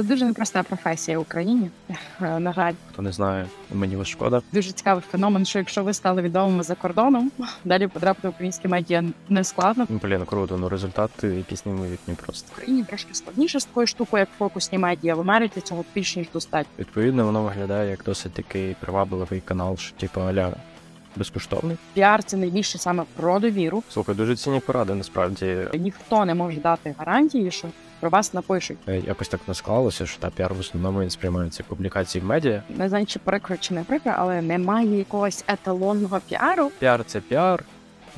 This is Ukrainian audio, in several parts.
Це дуже непроста професія в Україні. На жаль, хто не знає, мені вас шкода. Дуже цікавий феномен, що якщо ви стали відомими за кордоном, далі потрапити в українські медіа не складно. Блін, круто, ну результати якісь неймовірні просто. В Україні трошки складніше з такою штукою, як фокусні медіа. В Америці цього більш ніж достатньо. Відповідно, воно виглядає як досить такий привабливий канал, що типу аля безкоштовний. Піар це найбільше саме про довіру. Слухай, дуже цінні поради. Насправді ніхто не може дати гарантії, що про вас напишуть. Е, якось так не склалося, що та піар в основному він сприймається публікації в медіа. Не знаю, чи прикро, чи не прикро, але немає якогось еталонного піару. Піар це піар.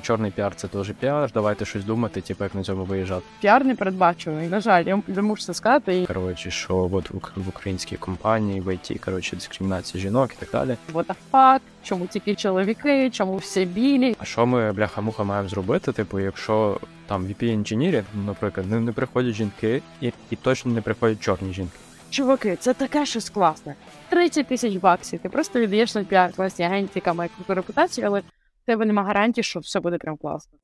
Чорний піар це теж піар. Давайте щось думати, типу, як на цьому виїжджати. Піар не передбачуваний. На жаль, я не можу це сказати. Коротше, що от в українській компанії в ІТ, коротше, дискримінація жінок і так далі. What the fuck? Чому тільки чоловіки? Чому всі білі? А що ми бляха-муха маємо зробити? Типу, якщо там vp інженірі наприклад, не, не приходять жінки, і, і точно не приходять чорні жінки. Чуваки, це таке щось класне. 30 тисяч баксів. Ти просто віддаєш на піар класні агенції, яка має репутацію, але тебе нема гарантії, що все буде прям класно.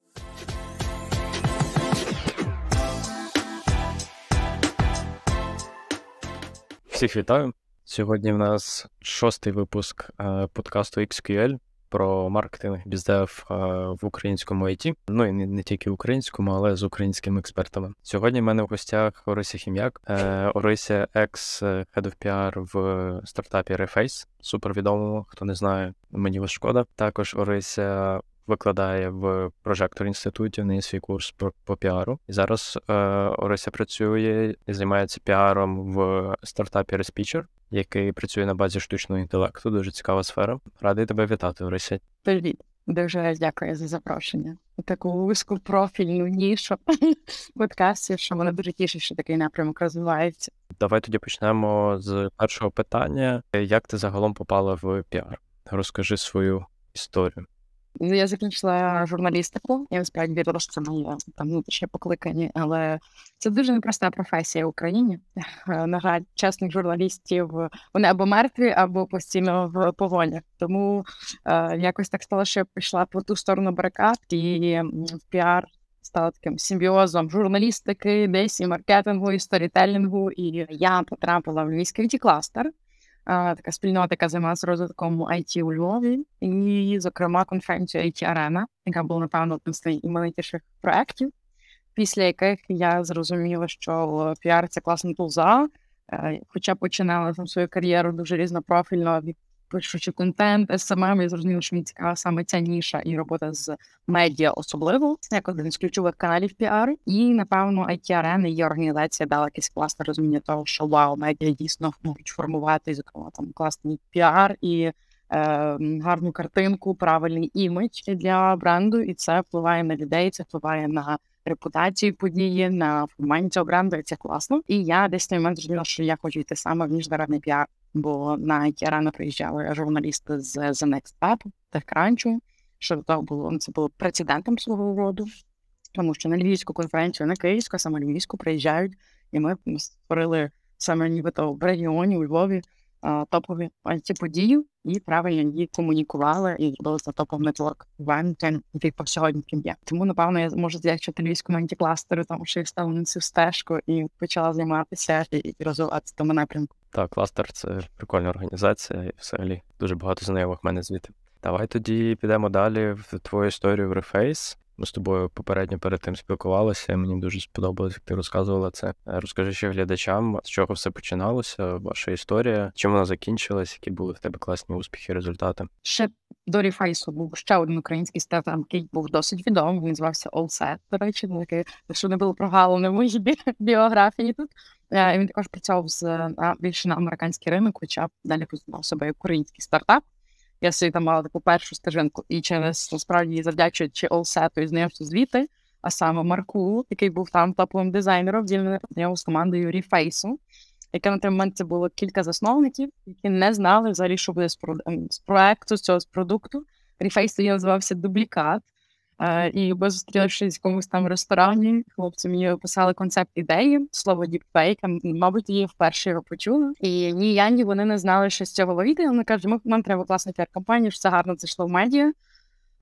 Всіх вітаю. Сьогодні в нас шостий випуск е, подкасту XQL про маркетинг bizdev е, в українському IT. Ну і не, не тільки українському, але з українськими експертами. Сьогодні в мене в гостях Орися Хім'як, е, Орися, екс Head of PR в стартапі Reface, супервідомому. Хто не знає, мені вас шкода. Також Орися викладає в прожектор інституті на свій курс по, по піару. І зараз е, Орися працює і займається піаром в стартапі Respeecher, який працює на базі штучного інтелекту. Дуже цікава сфера. Радий тебе вітати, Орися. Привіт. Дуже дякую за запрошення. Таку вузьку профільну нішу подкастів, що мене дуже тішить, що такий напрямок розвивається. Давай тоді почнемо з першого питання: як ти загалом попала в піар? Розкажи свою історію. Ну, я закінчила журналістику. Я насправді вірила, що це моє там внутрішнє покликання, але це дуже непроста професія в Україні. На жаль, чесних журналістів вони або мертві, або постійно в погонях. Тому е, якось так стало, що я пішла по ту сторону барикад і в піар. Стала таким симбіозом журналістики, десь і маркетингу, і сторітелінгу. І я потрапила в львівський кластер така спільнота, яка займалася розвитком IT у Львові, і, зокрема, конференцію IT Arena, яка була, напевно, одним з найіменитіших проєктів, після яких я зрозуміла, що піар це класна тулза, е, хоча починала там свою кар'єру дуже різнопрофільно від пишучи контент, SMM, я зрозуміла, що мені цікава саме ця ніша і робота з медіа особливо, як один з ключових каналів піару. І напевно IT Arena і організація дала якесь класне розуміння того, що вау, медіа дійсно можуть формувати зокрема там класний піар і е, гарну картинку, правильний імідж для бренду, і це впливає на людей, це впливає на. Репутацію події на формування цього бренду, і це класно. І я десь той момент зрозуміла, що я хочу йти саме в міжнародний піар бо на IT Arena приїжджали журналісти з The Next Web, TechCrunch-у, що того було це було прецедентом свого роду, тому що на львівську конференцію, на київську, саме львівську приїжджають, і ми створили саме нібито в регіоні у Львові топовий tech і правильно її комунікували і зробили за топом network event, який по сьогодні є. Тому напевно я можу здячити львівському антикластеру, тому що я стала на цю стежку і почала займатися і, і розвиватися тому напрямку. Так, кластер це прикольна організація, і взагалі дуже багато знайомих в мене звідти. Давай тоді підемо далі в твою історію в Reface. Ми з тобою попередньо перед тим спілкувалися. Мені дуже сподобалось, як ти розказувала це. Е, розкажи ще глядачам, з чого все починалося, ваша історія, чим вона закінчилась, які були в тебе класні успіхи, результати. Ще до Ріфайсу був ще один український стартап, який був досить відомий. Він звався Allset, До речі, такий, що не було прогалини в моїй біографії тут. Е, він також працював з більше на американський ринок, хоча далі позивав себе як український стартап. Я собі там мала таку першу стежинку, і через насправді завдячуючи Олсету і знайомству звідти, а саме Марку, який був там топовим дизайнером, дільно з командою Ріфейсу, яке на той момент це було кілька засновників, які не знали взагалі, що буде з, про... З проекту, з цього з продукту. Reface тоді називався Doublicat. Е, і ми зустрівшись в якомусь там ресторані, хлопці мені описали концепт ідеї, слово діпфейк, мабуть, її вперше його почули. І ні я, ні вони не знали, що з цього вийти. Вони кажуть, ми нам треба класна піар-компанія, що це гарно зайшло в медіа.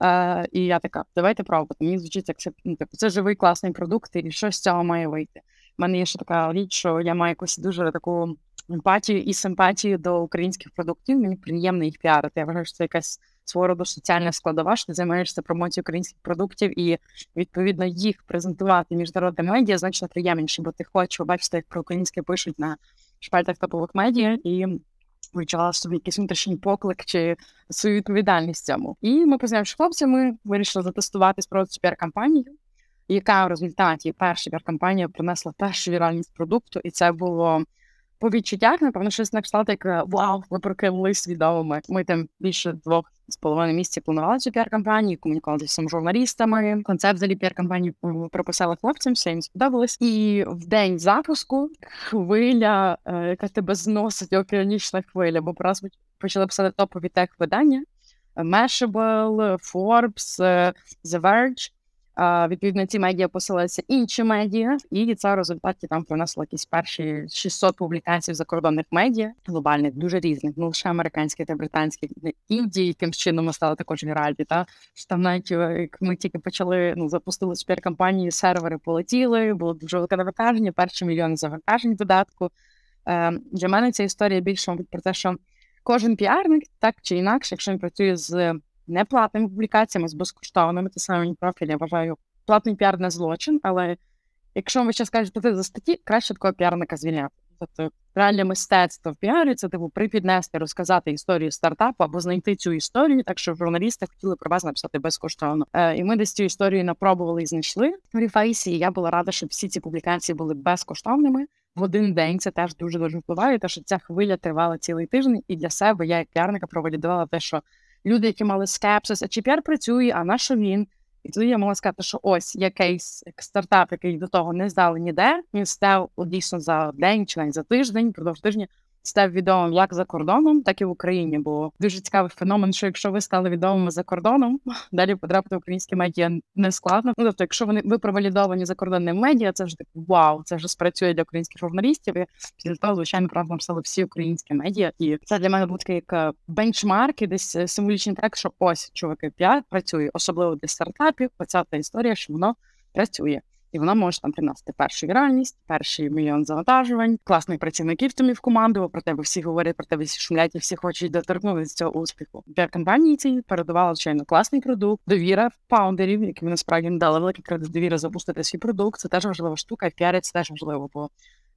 Uh, і я така, давайте пробувати. Мені звучить як це ну, типу, це живий класний продукт, і що з цього має вийти. У мене є ще така річ, що я маю якусь дуже таку емпатію і симпатію до українських продуктів. Мені приємно їх піарити. Я вважаю, що це якась свого роду соціальна складова, що ти займаєшся промоцією українських продуктів і відповідно їх презентувати міжнародним медіа значно приємніше, бо ти хочеш побачити, як про українське пишуть на шпальтах топових медіа і. Відчувала собі якийсь внутрішній поклик чи свою відповідальність цьому. І ми познайомивши хлопцями, вирішили затестувати спробувати піар-кампанію, яка в результаті перша піар-кампанія принесла першу віральність продукту, і це було по відчуттях, напевно, щось на кшталт, як е, вау, ви прокинулись відомими. Ми там більше двох з половиною місяців планували цю піар-кампанію, комунікували всіма журналістами. Концепт взагалі піар-кампанії прописали хлопцям, все їм сподобалось. І в день запуску хвиля, е, яка тебе зносить океанічна хвиля, бо просто почали писати топові тех видання. Mashable, Forbes, е, The Verge. Відповідно, ці медіа посилаються інші медіа, і це в результаті там принесло якісь перші 600 публікацій закордонних медіа глобальних, дуже різних, не лише американських та британських, Індії, яким чином ми стали також віральні. Та що там навіть е, як ми тільки почали ну запустили суперкампанії, сервери полетіли, було дуже велике навантаження, перші мільйони завантажень додатку. Е, Для мене ця історія більше мабуть про те, що кожен піарник так чи інакше, якщо він працює з не платними публікаціями з безкоштовними, самі про earned. Я вважаю, платний піар не злочин, але якщо ви ще скажете за статті, краще такого піарника звільняти. Тобто реальне мистецтво в піарі це типу припіднести, розказати історію стартапу або знайти цю історію, так що журналісти хотіли про вас написати безкоштовно. Е, І ми десь цю історію напробували і знайшли в Ріфейсі. І я була рада, щоб всі ці публікації були безкоштовними. В один день це теж дуже дуже впливає, те, що ця хвиля тривала цілий тиждень, і для себе я як піарника провалідувала те, що люди, які мали скепсис, а піар працює, а на що він? І тоді я могла сказати, що ось є кейс, стартап, який до того не здали ніде. Він став дійсно за день чи навіть за тиждень, продовж тижня став відомим як за кордоном, так і в Україні. Бо дуже цікавий феномен, що якщо ви стали відомими за кордоном, далі потрапити в українські медіа не складно. Ну тобто, якщо вони ви провалідовані закордонним медіа, це вже так вау, це вже спрацює для українських журналістів. І після того, звичайно, правда написали всі українські медіа, і це для мене був такий як е, бенчмарк і десь е, символічний трек, що ось чуваки п'ять працює, особливо для стартапів. Оця та історія, що воно працює і вона може там приносити першу віральність, перший мільйон завантажувань, класних працівників тобі в команду. Про тебе всі говорять, про тебе всі шумлять, і всі хочуть доторкнутися цього успіху. Для компанії цій передавала звичайно класний продукт, довіра фаундерів, яким насправді не дали великий кредит довіри запустити свій продукт. Це теж важлива штука, і піарі теж важливо, бо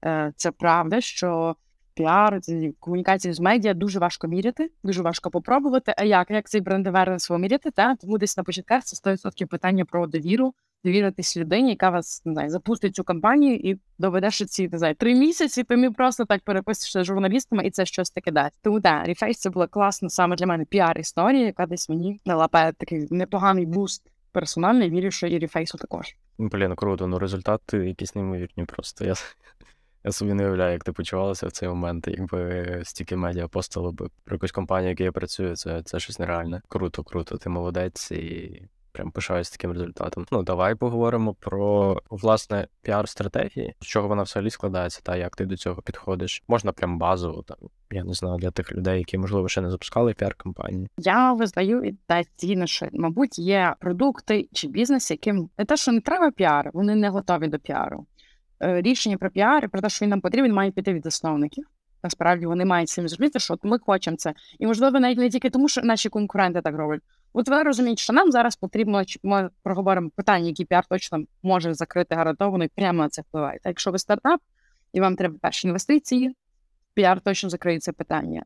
е, це правда, що. Піар, комунікації з медіа дуже важко міряти, дуже важко попробувати. А як як цей бренд awareness міряти? Та тому десь на початках це 100% питання про довіру, довіритись людині, яка вас не знаю, запустить цю кампанію і доведе, що ці не знаю, три місяці. Ти просто так переписуєшся з журналістами, і це щось таке дасть. Тому так, Ріфейс це була класна саме для мене піар-історія, яка десь мені дала такий непоганий буст персональний. Вірю, що і Ріфейсу також. Блін, круто, ну результати якісь неймовірні. Просто я я собі не уявляю, як ти почувалася в цей момент, якби стільки медіа постало би про якусь компанію, яка я працюю, це це щось нереальне. Круто, круто. Ти молодець і прям пишаюсь таким результатом. Ну давай поговоримо про власне піар-стратегії, з чого вона взагалі складається, та як ти до цього підходиш. Можна прям базово там. Я не знаю для тих людей, які можливо ще не запускали піар-кампанії. Я визнаю і що, мабуть, є продукти чи бізнес, яким не те, що не треба піар, вони не готові до піару. Е, рішення про піар про те, що він нам потрібен, має піти від засновників. Насправді вони мають цим зробити, що от ми хочемо це. І можливо, навіть не тільки тому, що наші конкуренти так роблять. От ви розумієте, що нам зараз потрібно, ми проговоримо питання, які піар точно може закрити гарантовано і прямо на це впливає. Так, якщо ви стартап і вам треба перші інвестиції, піар точно закриє це питання.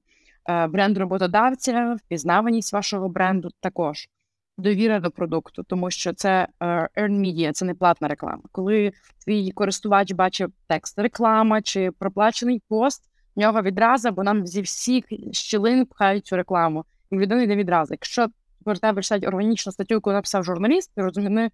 Е, бренд роботодавця, впізнаваність вашого бренду також. Довіра до продукту, тому що це uh, earn media, це не платна реклама. Коли твій користувач бачив текст, реклама чи проплачений пост, в нього відразу, бо нам зі всіх щілин пхають цю рекламу. І людина йде відразу. Якщо про тебе читають органічну статтю, яку написав журналіст, ти розумієш,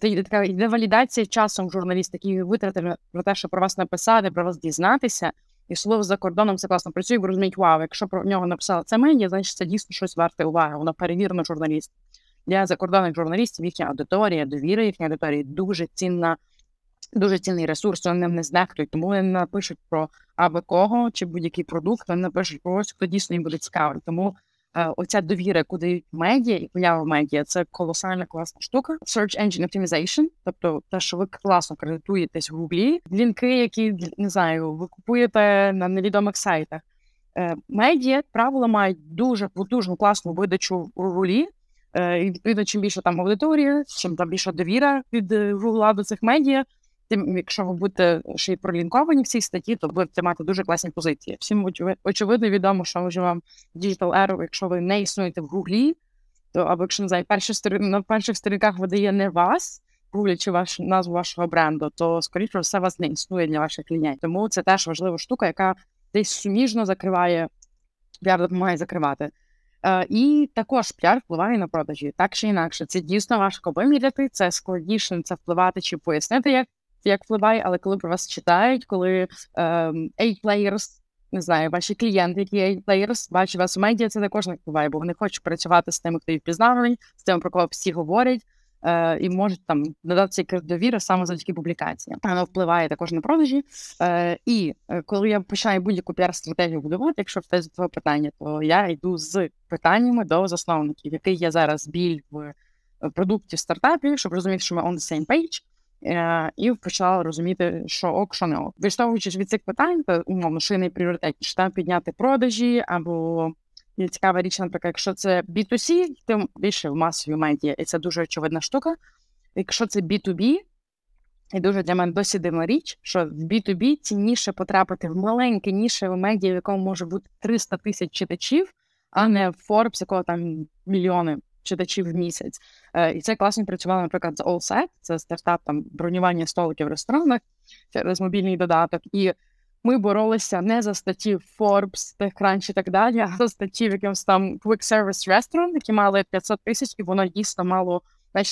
ти така йде валідація часом журналіст, який витратив про те, що про вас написати, про вас дізнатися. І слово за кордоном це класно працює, бо розуміють, вау, якщо про нього написала це медіа, значить це дійсно щось варте уваги. Вона перевірена журналіст. Для закордонних журналістів їхня аудиторія, довіра їхньої аудиторії дуже цінна, дуже цінний ресурс, вони не знехтують, тому вони напишуть про аби кого чи будь-який продукт, вони напишуть про ось, хто дійсно їм буде цікавий. Тому е, оця довіра, куди медіа і поява медіа це колосальна класна штука. Search Engine Optimization, тобто те, що ви класно кредитуєтесь в гуглі, лінки, які не знаю, ви купуєте на невідомих сайтах. Е, медіа правила мають дуже потужну класну видачу у гуглі. Е, і відповідно, чим більше там аудиторія, чим там більша довіра від гугла до цих медіа, тим, якщо ви будете ще й пролінковані в цій статті, то будете мати дуже класні позиції. Всім очевидно відомо, що ми живемо в Era, якщо ви не існуєте в Гуглі, то або якщо не знаю, перші сторін на перших сторінках видає не вас, гуглячи ваш назву вашого бренду, то скоріше все вас не існує для ваших клієнтів. Тому це теж важлива штука, яка десь суміжно закриває піар допомагає закривати. Uh, і також піар впливає на продажі, так чи інакше. Це дійсно важко виміряти, це складніше це впливати чи пояснити, як як впливає, але коли про вас читають, коли ем, A-players, не знаю, ваші клієнти, які A-players, бачать вас у медіа, це також не впливає, бо вони хочуть працювати з тими, хто їх впізнаваний, з тим, про кого всі говорять. Uh, і можуть там додатися довіри саме завдяки публікації. Воно впливає також на продажі. Uh, і uh, коли я починаю будь-яку піар-стратегію будувати, якщо в твоє питання, то я йду з питаннями до засновників, який є зараз біль в продукті стартапів, щоб розуміти, що ми on the same page. Е, і почала розуміти, що ок, що не ок. Відштовхуючись від цих питань, то умовно, що найпріоритетніше там підняти продажі, або є цікава річ, наприклад, якщо це B2C, тим більше в масовій медіа, і це дуже очевидна штука. Якщо це B2B, і дуже для мене досі дивна річ, що в B2B цінніше потрапити в маленьке ніше в медіа, в якому може бути 300 тисяч читачів, а не в Forbes, якого там мільйони читачів в місяць. Е, і це класно працювало, наприклад, з AllSet, це стартап там бронювання столиків в ресторанах через мобільний додаток. І ми боролися не за статті Forbes, TechCrunch і так далі, а за статті в якомусь там Quick Service Restaurant, які мали 500 тисяч, і воно дійсно мало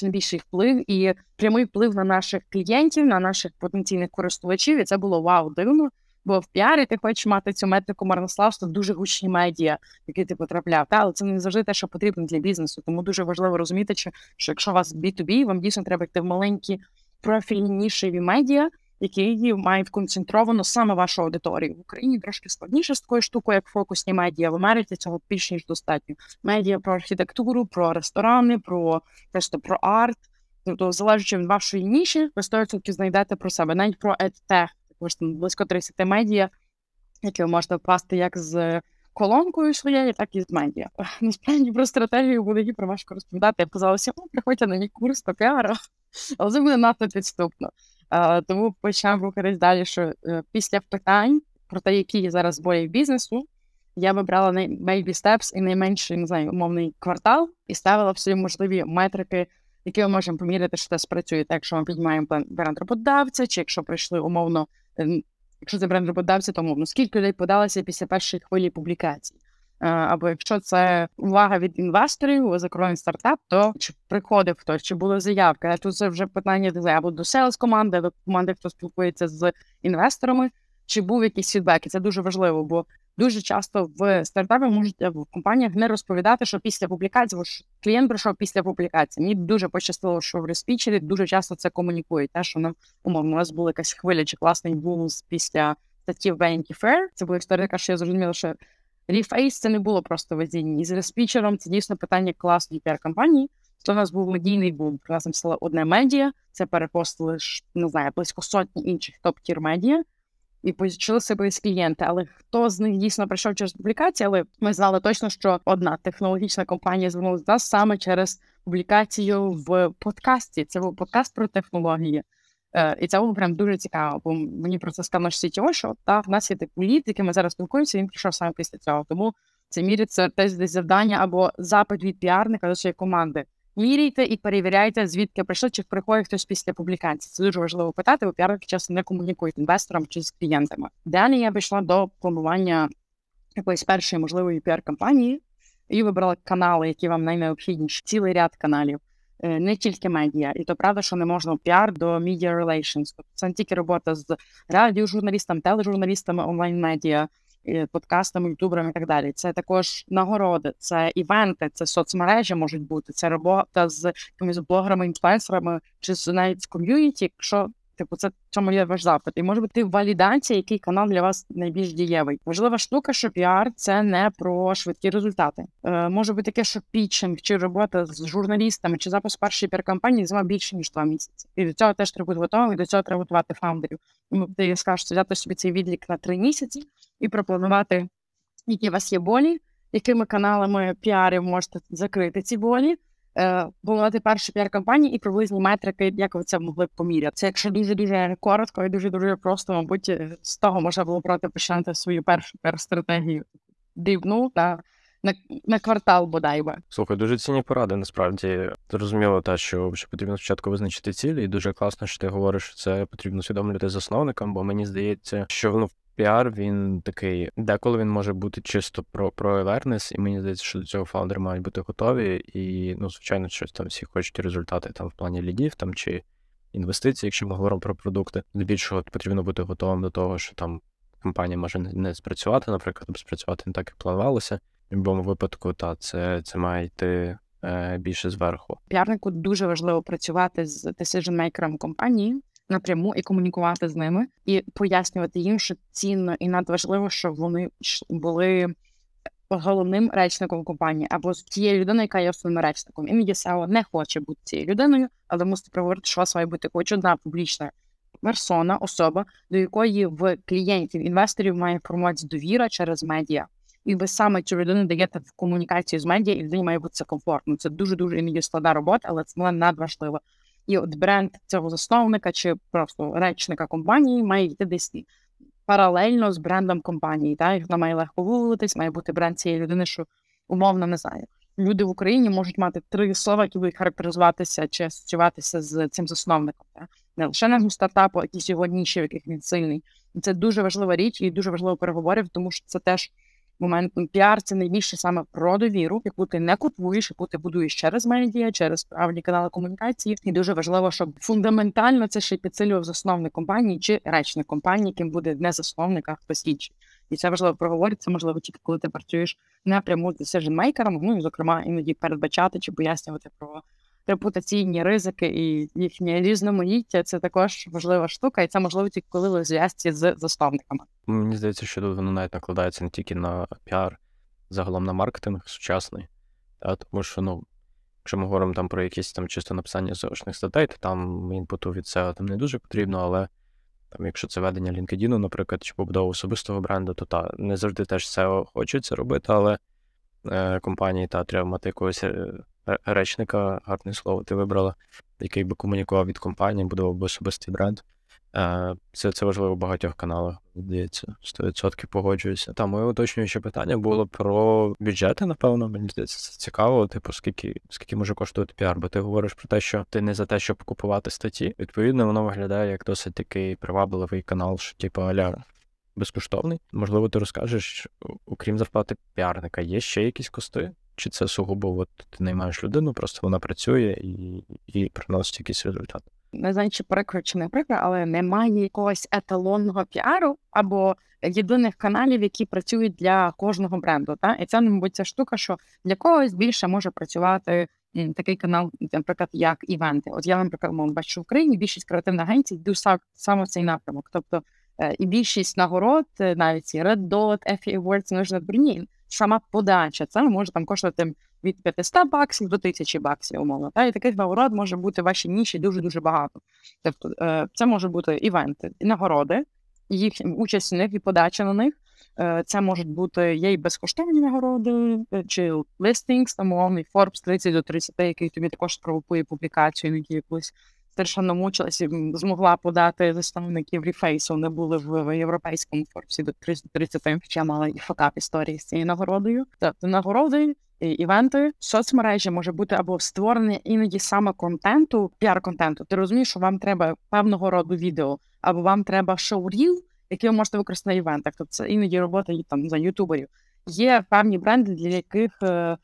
найбільший вплив і прямий вплив на наших клієнтів, на наших потенційних користувачів. І це було вау, дивно. Бо в піарі ти хочеш мати цю метрику марнославства, дуже гучні медіа, які ти потрапляв. Та але це не завжди те, що потрібно для бізнесу. Тому дуже важливо розуміти, що якщо у вас B2B, вам дійсно треба йти в маленькі профільні нішеві медіа, які мають концентровано саме вашу аудиторію. В Україні трошки складніше з такою штукою, як фокусні медіа. В Америці цього більш ніж достатньо. Медіа про архітектуру, про ресторани, про просто про арт. Тобто, залежно від вашої ніші, ви 100% знайдете про себе, навіть про EdTech також там близько 30 медіа, які ви можете впасти як з колонкою своєю, так і з медіа. Насправді про стратегію буде про важко розповідати. Я казалася, о, приходьте на мій курс по піару, але це буде надто підступно. А, Тому почав рухатись далі, що е, після питань про те, які є зараз бої бізнесу, я вибрала baby steps і найменший не знаю, умовний квартал і ставила всі можливі метрики які ми можемо поміряти, що це спрацює, так якщо ми піднімаємо бренд роботодавця, чи якщо прийшли умовно, ем, якщо це бренд роботодавця, то умовно скільки людей подалося після першої хвилі публікацій. Е, або якщо це увага від інвесторів, у закроєний стартап, то чи приходив хтось, чи були заявки. А тут це вже питання або до селс команди, або команди, хто спілкується з інвесторами, чи був якийсь фідбек. І Це дуже важливо, бо дуже часто в стартапі можуть е, в компаніях не розповідати, що після публікації бо клієнт прийшов після публікації. Мені дуже пощастило, що в респічері дуже часто це комунікують. Те, що нам умовно у нас була якась хвиля чи класний бонус після статті в Vanity Fair. Це була історія, що я зрозуміла, що Reface це не було просто везіння. І з респічером це дійсно питання класної піар-компанії. То у нас був медійний бум. Про нас написала одне медіа, це перепостили не знаю, близько сотні інших top-tier медіа і почали себе з клієнти. Але хто з них дійсно прийшов через публікації? Але ми знали точно, що одна технологічна компанія звернулася нас саме через публікацію в подкасті. Це був подкаст про технології. Е, і це було прям дуже цікаво, бо мені про це сказав наш CTO, що та в нас є лід, яким ми зараз спілкуємося, він прийшов саме після цього. Тому це міриться теж десь завдання або запит від піарника до своєї команди міряйте і перевіряйте, звідки прийшло, чи приходить хтось після публікації. Це дуже важливо питати, бо піарники часто не комунікують інвесторам чи з клієнтами. Далі я пішла до планування якоїсь першої можливої піар-кампанії і вибрала канали, які вам найнеобхідніші. Цілий ряд каналів. Е, не тільки медіа, і то правда, що не можна піар до media relations. Тобто це не тільки робота з радіожурналістами, тележурналістами, онлайн-медіа, подкастами, ютуберами і так далі. Це також нагороди, це івенти, це соцмережі можуть бути, це робота з якимись блогерами, інфлюенсерами чи навіть з ком'юніті, якщо типу, це в цьому є ваш запит. І може бути валідація, який канал для вас найбільш дієвий. Важлива штука, що піар це не про швидкі результати. Е, Може бути таке, що пітчинг чи робота з журналістами, чи запис першої піар-кампанії займе більше ніж два місяці. І до цього теж треба бути готовим, і до цього треба готувати фаундерів. Ну, ти скажеш, взяти собі цей відлік на три місяці і пропланувати, які у вас є болі, якими каналами піарів можете закрити ці болі. Е, планувати перші піар-кампанії і приблизні метрики, як ви це могли б поміряти. Це якщо дуже дуже коротко і дуже дуже просто, мабуть, з того можна було брати починати свою першу піар-стратегію дрібну та на на квартал бодай би. Слухай, дуже цінні поради. Насправді зрозуміло, те, що що потрібно спочатку визначити цілі, і дуже класно, що ти говориш, що це потрібно усвідомлювати засновникам, бо мені здається, що ну, піар він такий, деколи він може бути чисто про про awareness, і мені здається, що до цього фаундери мають бути готові. І, ну, звичайно, щось там всі хочуть результати там в плані лідів там чи інвестицій, якщо ми говоримо про продукти. Здебільшого потрібно бути готовим до того, що там компанія може не спрацювати, наприклад, спрацювати не так, як планувалося. В будь-якому випадку, та це це має йти е, більше зверху. Піарнику дуже важливо працювати з decision-мейкером компанії напряму і комунікувати з ними, і пояснювати їм, що цінно і надважливо, щоб вони були головним речником компанії або з тією людиною, яка є основним речником. Іноді SEO не хоче бути цією людиною, але мусить проговорити, що у вас має бути хоч одна публічна персона, особа, до якої в клієнтів інвесторів має формуватися довіра через медіа. І ви саме цю людину даєте в комунікацію з медіа, і людині має бути це комфортно. Це дуже дуже іноді складна робота, але це надважливо. І от бренд цього засновника чи просто речника компанії має йти десь паралельно з брендом компанії. Так? Вона має легко виводитись, має бути бренд цієї людини, що умовно не знаю. Люди в Україні можуть мати три слова, які будуть характеризуватися чи асоціюватися з цим засновником. Так? Не лише на стартапу, а якісь його ніші, в яких він сильний. Це дуже важлива річ і дуже важливо переговорів, тому що це теж момент піар це найбільше саме про довіру, яку ти не купуєш, яку ти будуєш через медіа, через правильні канали комунікації. І дуже важливо, щоб фундаментально це ще підсилював засновник компанії чи речник компанії, яким буде не засновник, а хтось інший. І це важливо проговорити. Це можливо тільки коли ти працюєш напряму з decision-maker ом, ну і зокрема іноді передбачати чи пояснювати про репутаційні ризики і їхнє різноманіття це також важлива штука, і це можливо тільки коли ви зв'язці з засновниками. Мені здається, що тут воно навіть накладається не тільки на піар, загалом на маркетинг сучасний, та, тому що ну. Якщо ми говоримо там про якісь там чисто написання заказних статей, то там input у від CEO там не дуже потрібно, але там, якщо це ведення LinkedIn, наприклад, чи побудова особистого бренду, то та не завжди теж CEO хочеться робити, але е, компанії та треба мати якогось е, речника, гарне слово ти вибрала, який би комунікував від компанії, будував би особистий бренд. Е, це це важливо в багатьох каналах, здається, 100% погоджуюся. Там моє уточнююче питання було про бюджети, напевно. Мені здається, це цікаво. Типу, скільки скільки може коштувати піар, бо ти говориш про те, що ти не за те, щоб купувати статті. Відповідно, воно виглядає як досить такий привабливий канал, що типу аля безкоштовний. Можливо, ти розкажеш, окрім зарплати піарника, є ще якісь кости? Чи це сугубо от ти наймаєш людину, просто вона працює і і приносить якийсь результат? Не знаю, чи прикро, чи не прикро, але немає якогось еталонного піару або єдиних каналів, які працюють для кожного бренду. Та? І це, мабуть, ця штука, що для когось більше може працювати такий канал, наприклад, як івенти. От я, наприклад, бачу в Україні більшість креативних агенцій йдуть саме цей напрямок. Тобто і більшість нагород, е, навіть ці Red Dot, Effie Awards, вони ж сама подача. Це може там коштувати від 500 баксів до 1000 баксів, умовно. Та? І таких нагород може бути в вашій ніші дуже-дуже багато. Тобто е, це може бути івенти, нагороди, їх участь в них і подача на них. Е, це можуть бути є і безкоштовні нагороди, е, чи листингс, там умовний Forbes 30 до 30, який тобі також провокує публікацію, які якусь страшенно мучилася, змогла подати засновників Reface у, вони були в європейському Forbes і до 30, хоча мала і факап історії з цією нагородою. Тобто нагороди. Івенти соцмережі може бути або створення іноді саме контенту, піар-контенту. Ти розумієш, що вам треба певного роду відео, або вам треба showreel, який ви можете використати на івентах. Тобто це іноді робота там за ютуберів. Є певні бренди, для яких е,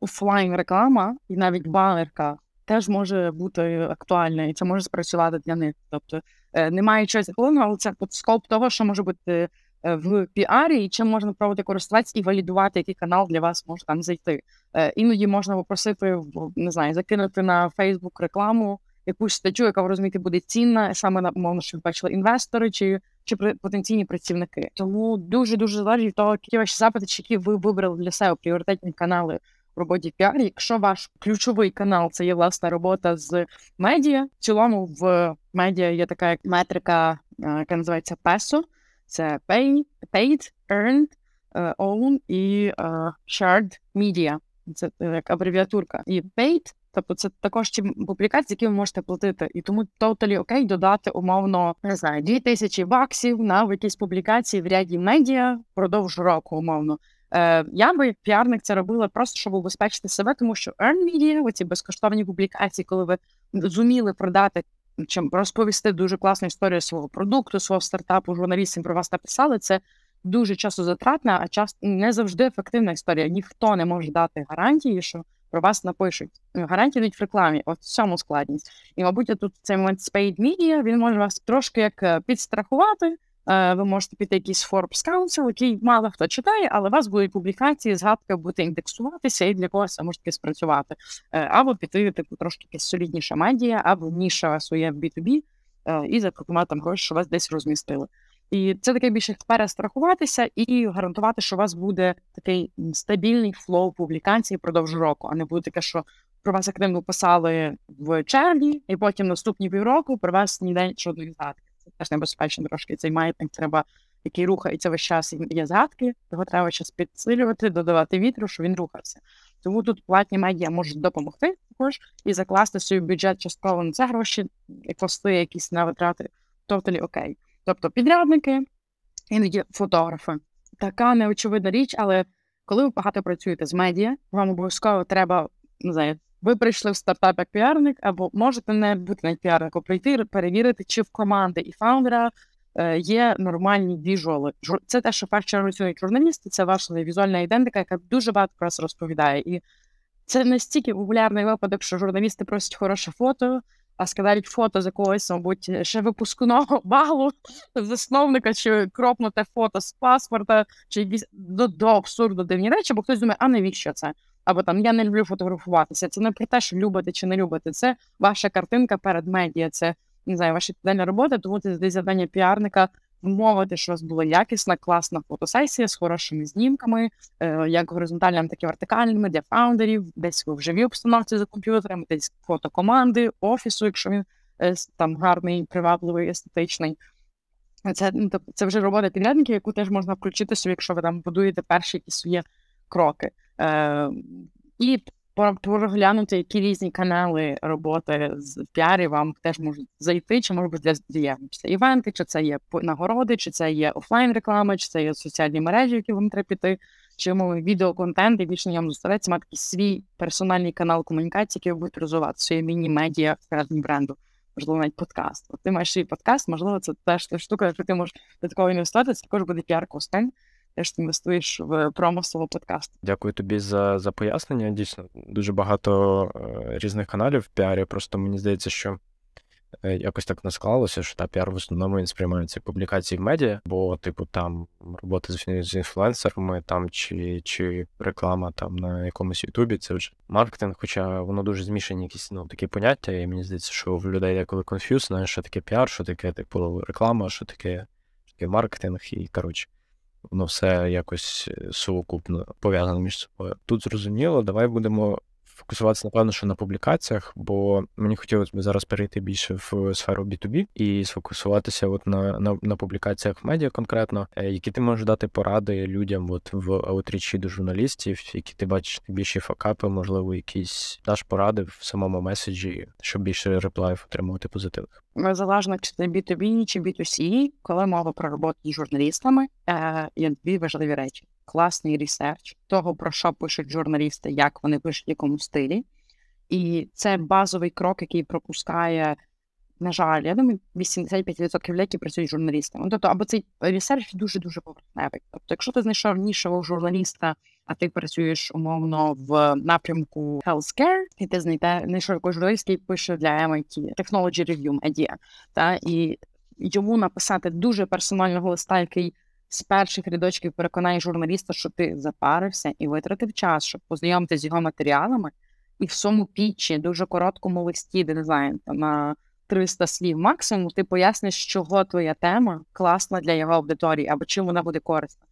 офлайн реклама і навіть банерка теж може бути актуальна, і це може спрацювати для них. Тобто е, немає чогось законного, але це скоп того, що може бути е, в піарі, і чим можна пробувати користуватися і валідувати, який канал для вас може там зайти. Е, іноді можна попросити не знаю, закинути на Фейсбук рекламу. якусь статтю, яка ви розумієте буде цінна, саме на умовно, що бачили інвестори чи чи потенційні працівники. Тому дуже дуже залежить від того, які ваші запити, чи які ви вибрали для себе пріоритетні канали в роботі піар. Якщо ваш ключовий канал це є власна робота з медіа, в цілому в медіа є така метрика, е, яка називається PESO. Це pay, paid, earned, е, owned і uh, shared media. Це як абревіатурка. І paid Тобто це також ті публікації, які ви можете платити. І тому totally окей додати умовно не знаю, 2000 баксів на якісь публікації в ряді медіа впродовж року, умовно. Е, Я би як піарник це робила просто, щоб убезпечити себе, тому що earn media, оці безкоштовні публікації, коли ви зуміли продати чим розповісти дуже класну історію свого продукту, свого стартапу, журналістам про вас написали. Це дуже часозатратна, а час не завжди ефективна історія. Ніхто не може дати гарантії, що про вас напишуть. Гарантії дають в рекламі, от в цьому складність. І, мабуть, тут цей момент з paid media, він може вас трошки як е, підстрахувати. Е, ви можете піти якийсь Forbes Council, який мало хто читає, але у вас будуть публікації, згадка буде індексуватися, і для когось це може таки спрацювати. Е, або піти типу трошки якась солідніша медіа, або ніша своє в B2B, і запропонувати там гроші, що вас десь розмістили. І це таке більше перестрахуватися і гарантувати, що у вас буде такий стабільний flow публікацій впродовж року, а не буде таке, що про вас активно писали в червні, і потім наступні півроку про вас ніде жодної згадки. Це теж небезпечно трошки. Цей маятник треба, який рухається весь час, є згадки, його треба щось підсилювати, додавати вітру, щоб він рухався. Тому тут платні медіа можуть допомогти також і закласти свій бюджет частково на це гроші, кости якісь на витрати. Тоталі окей. Тобто підрядники, іноді фотографи. Така неочевидна річ, але коли ви багато працюєте з медіа, вам обов'язково треба не знаю, ви прийшли в стартап як піарник, або можете не бути навіть піарником, прийти перевірити, чи в команди і фаундера е, є нормальні віжуали. Це те, що перше працюють журналісти, це ваша візуальна ідентика, яка дуже багато про вас розповідає. І це настільки популярний випадок, що журналісти просять хороше фото а скидають фото з якогось, мабуть, ще випускного балу засновника, чи кропнуте фото з паспорта, чи якісь до, до абсурду дивні речі, бо хтось думає, а навіщо це? Або там я не люблю фотографуватися. Це не про те, що любите чи не любите. Це ваша картинка перед медіа, це не знаю, ваша піддальна робота, тому це десь завдання піарника вмовити, що у вас була якісна, класна фотосесія з хорошими знімками, е, як горизонтальними, так і вертикальними для фаундерів, десь ви в живій обстановці за комп'ютером, десь фото команди, офісу, якщо він е, там гарний, привабливий, естетичний. Це ну, це вже робота підрядників, яку теж можна включити собі, якщо ви там будуєте перші якісь свої кроки. Е, І проглянути, які різні канали роботи з піарі вам теж можуть зайти, чи може бути для це івенти, чи це є нагороди, чи це є офлайн реклама, чи це є соціальні мережі, які вам треба піти, чи мовий відеоконтент, і більше ньому зосередиться, мати свій персональний канал комунікації, який ви будете розвивати, своє міні-медіа всередині бренду. Можливо, навіть подкаст. От ти маєш свій подкаст, можливо, це теж та штука, якщо ти можеш до такого інвестувати, це також буде піар-костень теж інвестуєш в промо свого подкасту. Дякую тобі за за пояснення. Дійсно, дуже багато е, різних каналів в піарі. Просто мені здається, що е, якось так не склалося, що та піар в основному він сприймається публікації в медіа, бо, типу, там робота з, інфлюенсерами, там чи чи реклама там на якомусь Ютубі, це вже маркетинг, хоча воно дуже змішані якісь ну, такі поняття, і мені здається, що в людей деколи confuse, знаєш, що таке піар, що таке типу реклама, що таке маркетинг, і коротше воно все якось е, сукупно пов'язано між собою. Тут зрозуміло, давай будемо фокусуватися, напевно, що на публікаціях, бо мені хотілося б зараз перейти більше в сферу B2B і сфокусуватися от на на, на публікаціях в медіа конкретно, е, які ти можеш дати поради людям от в аутрічі до журналістів, які ти бачиш найбільші факапи, можливо, якісь даш поради в самому меседжі, щоб більше реплаїв отримувати позитивних. Залежно чи це B2B, чи B2C, коли мова про роботу з журналістами, е, є дві важливі речі класний research того, про що пишуть журналісти, як вони пишуть в якому стилі. І це базовий крок, який пропускає, на жаль, я думаю, 85% людей, які працюють з журналістами. Тобто, або цей research дуже-дуже поверхневий. Тобто, якщо ти знайшов нішевого журналіста, а ти працюєш умовно в напрямку healthcare, і ти знайшов якогось журналіст, який пише для MIT Technology Review Media, та, і йому написати дуже персонального листа, який з перших рядочків переконає журналіста, що ти запарився і витратив час, щоб познайомитися з його матеріалами, і в цьому пічі, дуже короткому листі, де не знаю, на 300 слів максимум, ти поясниш, чого твоя тема класна для його аудиторії або чим вона буде корисна.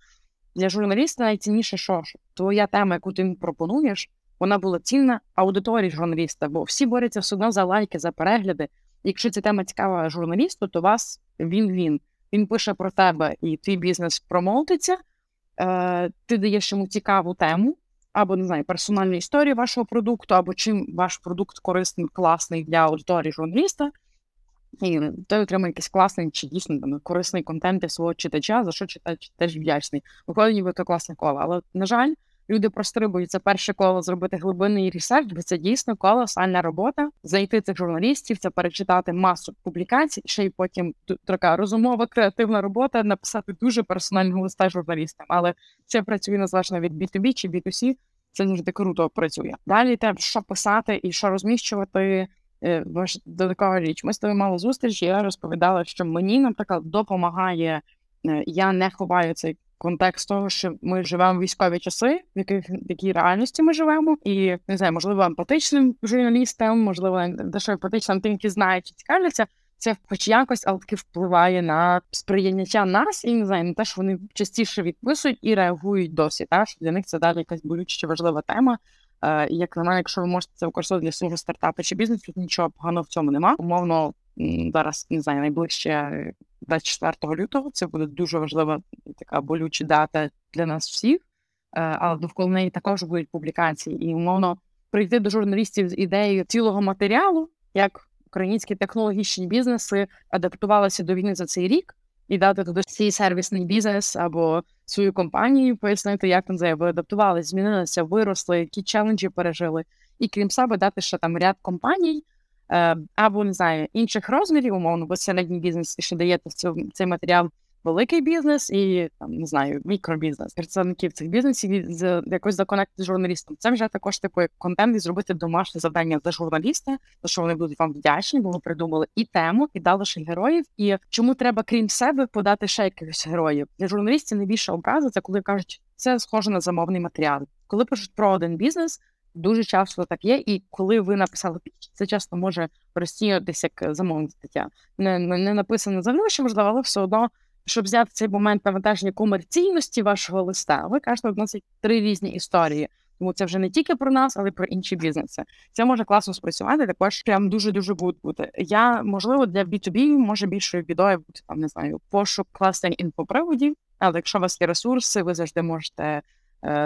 Для журналіста найцінніше, що ж твоя тема, яку ти пропонуєш, вона була цінна аудиторії журналіста, бо всі борються все одно за лайки, за перегляди. Якщо ця тема цікава журналісту, то вас він він. Він пише про тебе, і твій бізнес промоутиться, е, ти даєш йому цікаву тему, або не знаю, персональну історію вашого продукту, або чим ваш продукт корисний, класний для аудиторії журналіста, і той отримає якийсь класний чи дійсно там, корисний контент для свого читача, за що читач теж вдячний. Виходить, ніби то класне коло. Але, на жаль, люди перестрибують це перше коло зробити глибинний research, бо це дійсно колосальна робота. Знайти цих журналістів, це перечитати масу публікацій, ще й потім така розумова, креативна робота, написати дуже персонального листа журналістам. Але це працює незалежно від B2B чи B2C, Це завжди круто працює. Далі те, що писати і що розміщувати. Е, додаткова річ. Ми з тобою мали зустріч, і я розповідала, що мені, наприклад, допомагає. Е, я не ховаю цей контекст того, що ми живемо в військові часи, в яких в якій реальності ми живемо, і не знаю, можливо, емпатичним журналістам, можливо, дещо емпатичним тим, які знають і цікавляться. Це хоч якось, але таки впливає на сприйняття нас і не знаю, на те, що вони частіше відписують і реагують досі. Так? Що для них це далі якась болюча важлива тема. Е, Як на мене, якщо ви можете це використовувати для свого стартапу чи бізнесу, то нічого поганого в цьому нема. Умовно зараз не знаю, найближче 24 лютого. Це буде дуже важлива така болюча дата для нас всіх, е, але довкола неї також будуть публікації. І умовно прийти до журналістів з ідеєю цілого матеріалу, як українські технологічні бізнеси адаптувалися до війни за цей рік, і дати туди свій сервісний бізнес або свою компанію, пояснити, як вони ви адаптувалися, змінилися, виросли, які челенджі пережили. І крім себе, дати ще там ряд компаній. Е, або не знаю інших розмірів, умовно, бо середній бізнес ще даєте в цей матеріал великий бізнес і там не знаю мікробізнес представників цих бізнесів з якось законектити з журналістом. Це вже також типу як контент і зробити домашнє завдання для журналіста, то що вони будуть вам вдячні, бо ви придумали і тему, і дали ще героїв. І чому треба крім себе подати ще якихось героїв для журналістів. Найбільша образа це коли кажуть, це схоже на замовний матеріал. Коли пишуть про один бізнес. Дуже часто так є, і коли ви написали піч, це часто може розцінюватися як замовна стаття. Не не написано за гроші, можливо, але все одно, щоб взяти цей момент навантаження комерційності вашого листа, ви кажете, односить три різні історії. Тому це вже не тільки про нас, але й про інші бізнеси. Це може класно спрацювати. Також прям дуже дуже буде бути. Я можливо для B2B може більшою бідою бути там, не знаю, пошук класних інфоприводів. Але якщо у вас є ресурси, ви завжди можете Е,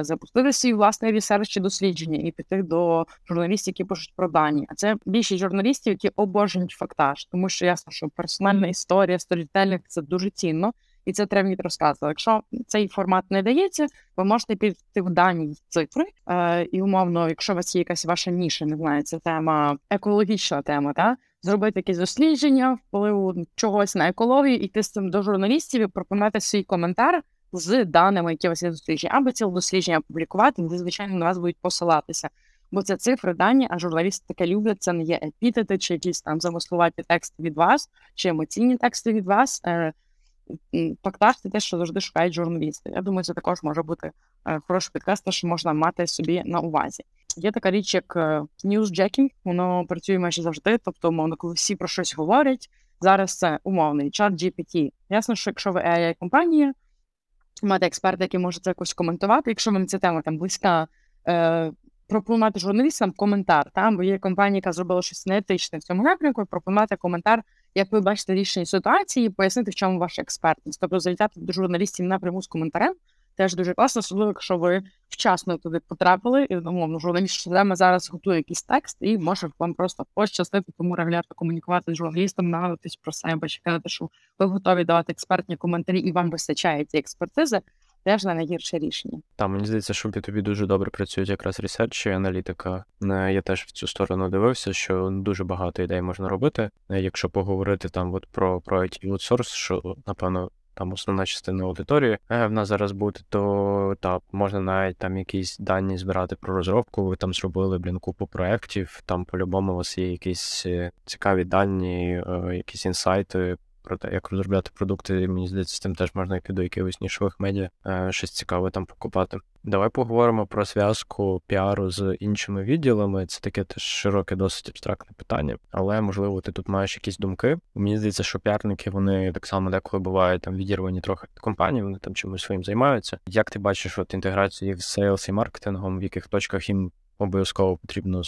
запустити свій власний research чи дослідження і піти до журналістів, які пишуть про дані. А це більшість журналістів, які обожнюють фактаж, тому що ясно, що персональна історія, сторітелінг – це дуже цінно. І це треба розказувати. Якщо цей формат не дається, ви можете піти в дані цифри. Е, І умовно, якщо у вас є якась ваша ніша, не знаю, це тема екологічна тема, та зробити якесь дослідження, впливу чогось на екологію, іти з цим до журналістів і пропонувати свій коментар з даними, які у вас є дослідження, або ціле дослідження опублікувати, де, звичайно, на вас будуть посилатися. Бо це цифри, дані, а журналісти таке люблять. Це не є епітети, чи якісь там замислувати тексти від вас, чи емоційні тексти від вас. Е, Фактаж це те, що завжди шукають журналісти. Я думаю, це також може бути е, хороший підкаст, що можна мати собі на увазі. Є така річ, як newsjacking, воно працює майже завжди. Тобто, умовно, коли всі про щось говорять. Зараз це умовний чат GPT. Ясно, що якщо ви ai компанія мати експерта, який може це якось коментувати. Якщо вам ця тема там близька, е, пропонувати журналістам коментар. Там бо є компанія, яка зробила щось неетичне в цьому напрямку, пропонувати коментар, як ви бачите рішення ситуації, пояснити, в чому ваша експертність. Тобто залітати до журналістів напряму з коментарем теж дуже класно, особливо, якщо ви вчасно туди потрапили, і умовно журналіст саме зараз готує якийсь текст, і може вам просто пощастити, тому регулярно комунікувати з журналістом, нагадуватись про себе, чекати, що ви готові давати експертні коментарі, і вам вистачає цієї експертизи. Теж не найгірше рішення. Там мені здається, що тобі дуже добре працюють якраз research і аналітика. Е, я теж в цю сторону дивився, що дуже багато ідей можна робити. Е, якщо поговорити там от про про IT outsource, що напевно там основна частина аудиторії е, в нас зараз буде, то так, можна навіть там якісь дані збирати про розробку. Ви там зробили блін купу проєктів, там по-любому у вас є якісь е, цікаві дані, е, якісь інсайти. Про те, як розробляти продукти, мені здається, з тим теж можна йти до якихось нішових медіа, щось цікаве там покупати. Давай поговоримо про зв'язку піару з іншими відділами. Це таке теж широке, досить абстрактне питання, але можливо ти тут маєш якісь думки. Мені здається, що піарники вони так само деколи бувають там відірвані трохи від компанії, вони там чимось своїм займаються. Як ти бачиш от інтеграцію з sales і маркетингом, в яких точках їм обов'язково потрібно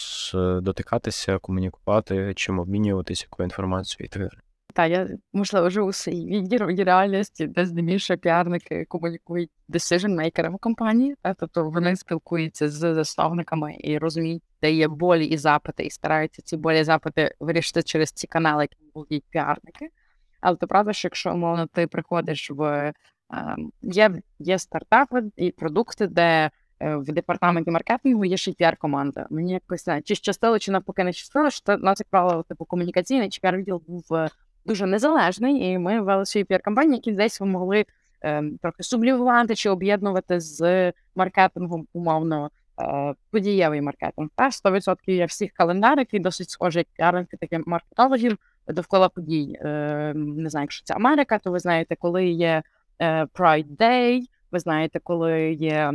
дотикатися, комунікувати, чим обмінюватися якою інформацією і так далі? Та я можливо живу в своїй реальності, де здебільшого піарники комунікують decision-мейкерами компанії, та, тобто вони спілкуються з засновниками і розуміють, де є болі і запити, і стараються ці болі і запити вирішити через ці канали, які володіють піарники. Але то правда, що якщо умовно ти приходиш в ем, є є стартапи і продукти, де е, в департаменті маркетингу є ще піар-команда. Мені якось чи щастило, чи навпаки не щастило, що нас, як правило, типу комунікаційний чи піар-відділ був дуже незалежний, і ми ввели свої піар-кампанії, які десь ви могли е, трохи сублювати чи об'єднувати з маркетингом умовно е, подієвий маркетинг. Та 100% є всіх календарів, і досить схожі як піарники, таких маркетологів довкола подій. Е, Не знаю, якщо це Америка, то ви знаєте, коли є Pride Day, ви знаєте, коли є.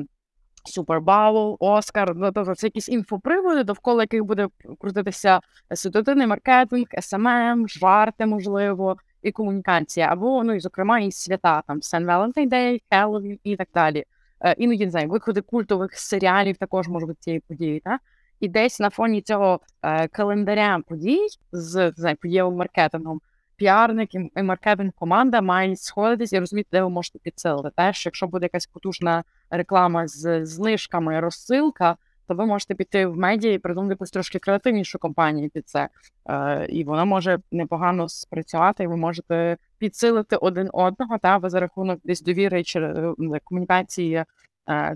Super Bowl, Оскар, ну, тобто це якісь інфоприводи, довкола яких буде крутитися ситуативний маркетинг, SMM, жарти, можливо, і комунікація, або, ну і зокрема, і свята, там Saint Valentine Day, Хеллоуін і так далі. Е, іноді не знаю, виходи культових серіалів також може бути цією подією. Та? І десь на фоні цього е, календаря подій з не знаю, подієвим маркетингом піарник і маркетинг команда мають сходитись і розуміти, де ви можете підсилити. Теж, якщо буде якась потужна реклама з знижками, розсилка, то ви можете піти в медіа і придумати якусь трошки креативнішу компанію під це. Е, І вона може непогано спрацювати, і ви можете підсилити один одного та ви за рахунок десь довіри через е, комунікації е,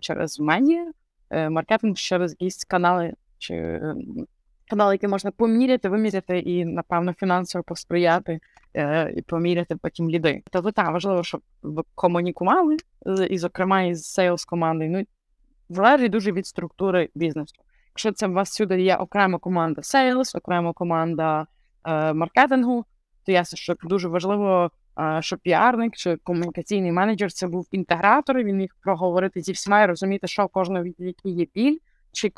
через медіа, е, маркетинг через якісь канали чи канал, який можна поміряти, виміряти і, напевно, фінансово посприяти е, і поміряти потім ліди. Тобто так, важливо, щоб ви комунікували, і, зокрема, із sales командою. Ну, залежить дуже від структури бізнесу. Якщо це у вас сюди є окрема команда sales, окрема команда е, маркетингу, то ясно, що дуже важливо. Е, що піарник чи комунікаційний менеджер це був інтегратор, він міг проговорити зі всіма і розуміти, що в кожного який є біль, чи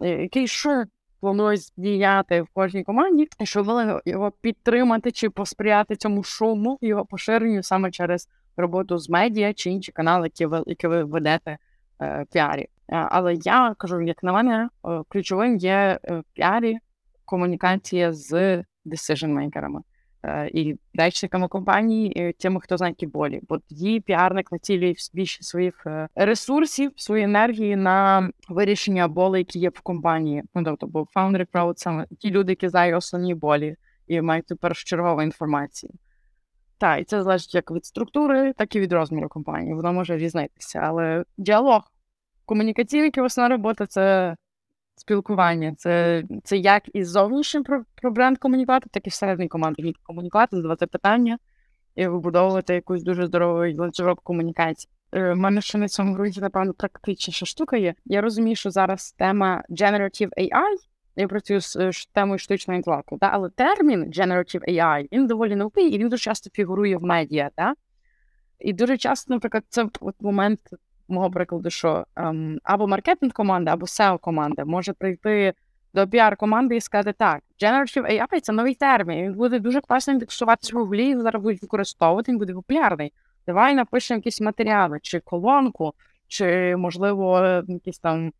е, який що планують діяти в кожній команді, і щоб його підтримати чи посприяти цьому шуму, його поширенню саме через роботу з медіа чи інші канали, які ви які ви ведете е, піарі. Е, але я кажу, як на мене, е, ключовим є в піарі комунікація з decision-мейкерами. І речниками компанії, і тими, хто знає болі. Бо тоді піарник націлює більше своїх е, ресурсів, свої енергії на вирішення болей, які є в компанії. Ну тобто, бо фаундери править саме ті люди, які знають основні болі і мають першочергову інформацію. Так, і це залежить як від структури, так і від розміру компанії. Воно може різнитися. Але діалог, комунікаційний основна робота це спілкування. Це це як із зовнішнім про, про бренд комунікувати, так і всередині команди комунікувати, задавати питання і вибудовувати якусь дуже здоровий ланцюжок комунікації. У е, мене ще на цьому ґрунті, напевно, практичніша штука є. Я розумію, що зараз тема Generative AI, я працюю з е, темою штучного інтелекту, да? але термін Generative AI, він доволі новий і він дуже часто фігурує в медіа. Да? І дуже часто, наприклад, це от момент мого прикладу, що ем, або маркетинг-команда, або seo команда може прийти до піар-команди і сказати, так, Generative AI це новий термін, він буде дуже класно індексуватися в Гуглі, зараз будуть використовувати, він буде популярний. Давай напишемо якісь матеріали, чи колонку, чи, можливо, якісь там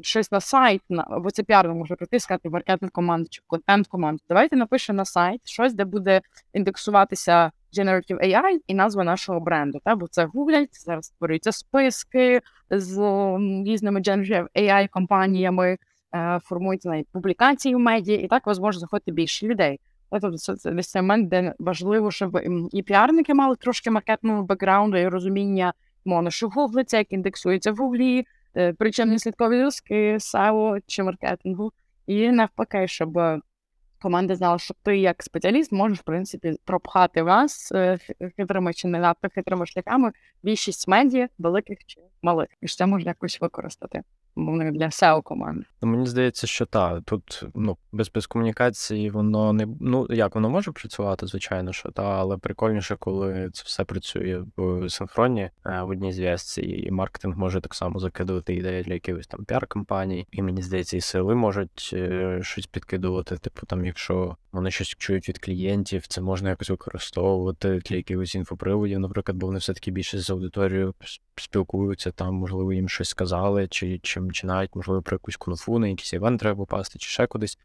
щось на сайт, або це піар може прийти, сказати маркетинг-команду чи контент-команду. Давайте напишемо на сайт щось, де буде індексуватися Generative AI і назва нашого бренду. Та? Бо це гуглять, зараз створюються списки з різними Generative AI компаніями, е, формуються навіть публікації в медіа, і так вас заходити більше людей. Тобто це, десь момент, де важливо, щоб і піарники мали трошки маркетного бекграунду і розуміння, моно, що гуглиться, як індексується в гуглі, е, слідкові зв'язки, SEO чи маркетингу, і навпаки, щоб команда знала, що ти як спеціаліст можеш в принципі пропхати вас е, хитрими чи не надто хитрими шляхами більшість медіа, великих чи малих, і ж це можна якось використати. Мовно для SEO команд. Ну, мені здається, що так. Тут ну без без комунікації воно не ну як воно може працювати, звичайно, що та, але прикольніше, коли це все працює в синхроні е, в одній зв'язці, і маркетинг може так само закидувати ідеї для якихось там піар-компаній. І мені здається, і сили можуть е, щось підкидувати. Типу, там, якщо вони щось чують від клієнтів, це можна якось використовувати для якихось інфоприводів, наприклад, бо вони все таки більше з аудиторією спілкуються, там можливо їм щось сказали, чи чи, чи навіть можливо про якусь конфу на якийсь івент треба попасти, чи ще кудись.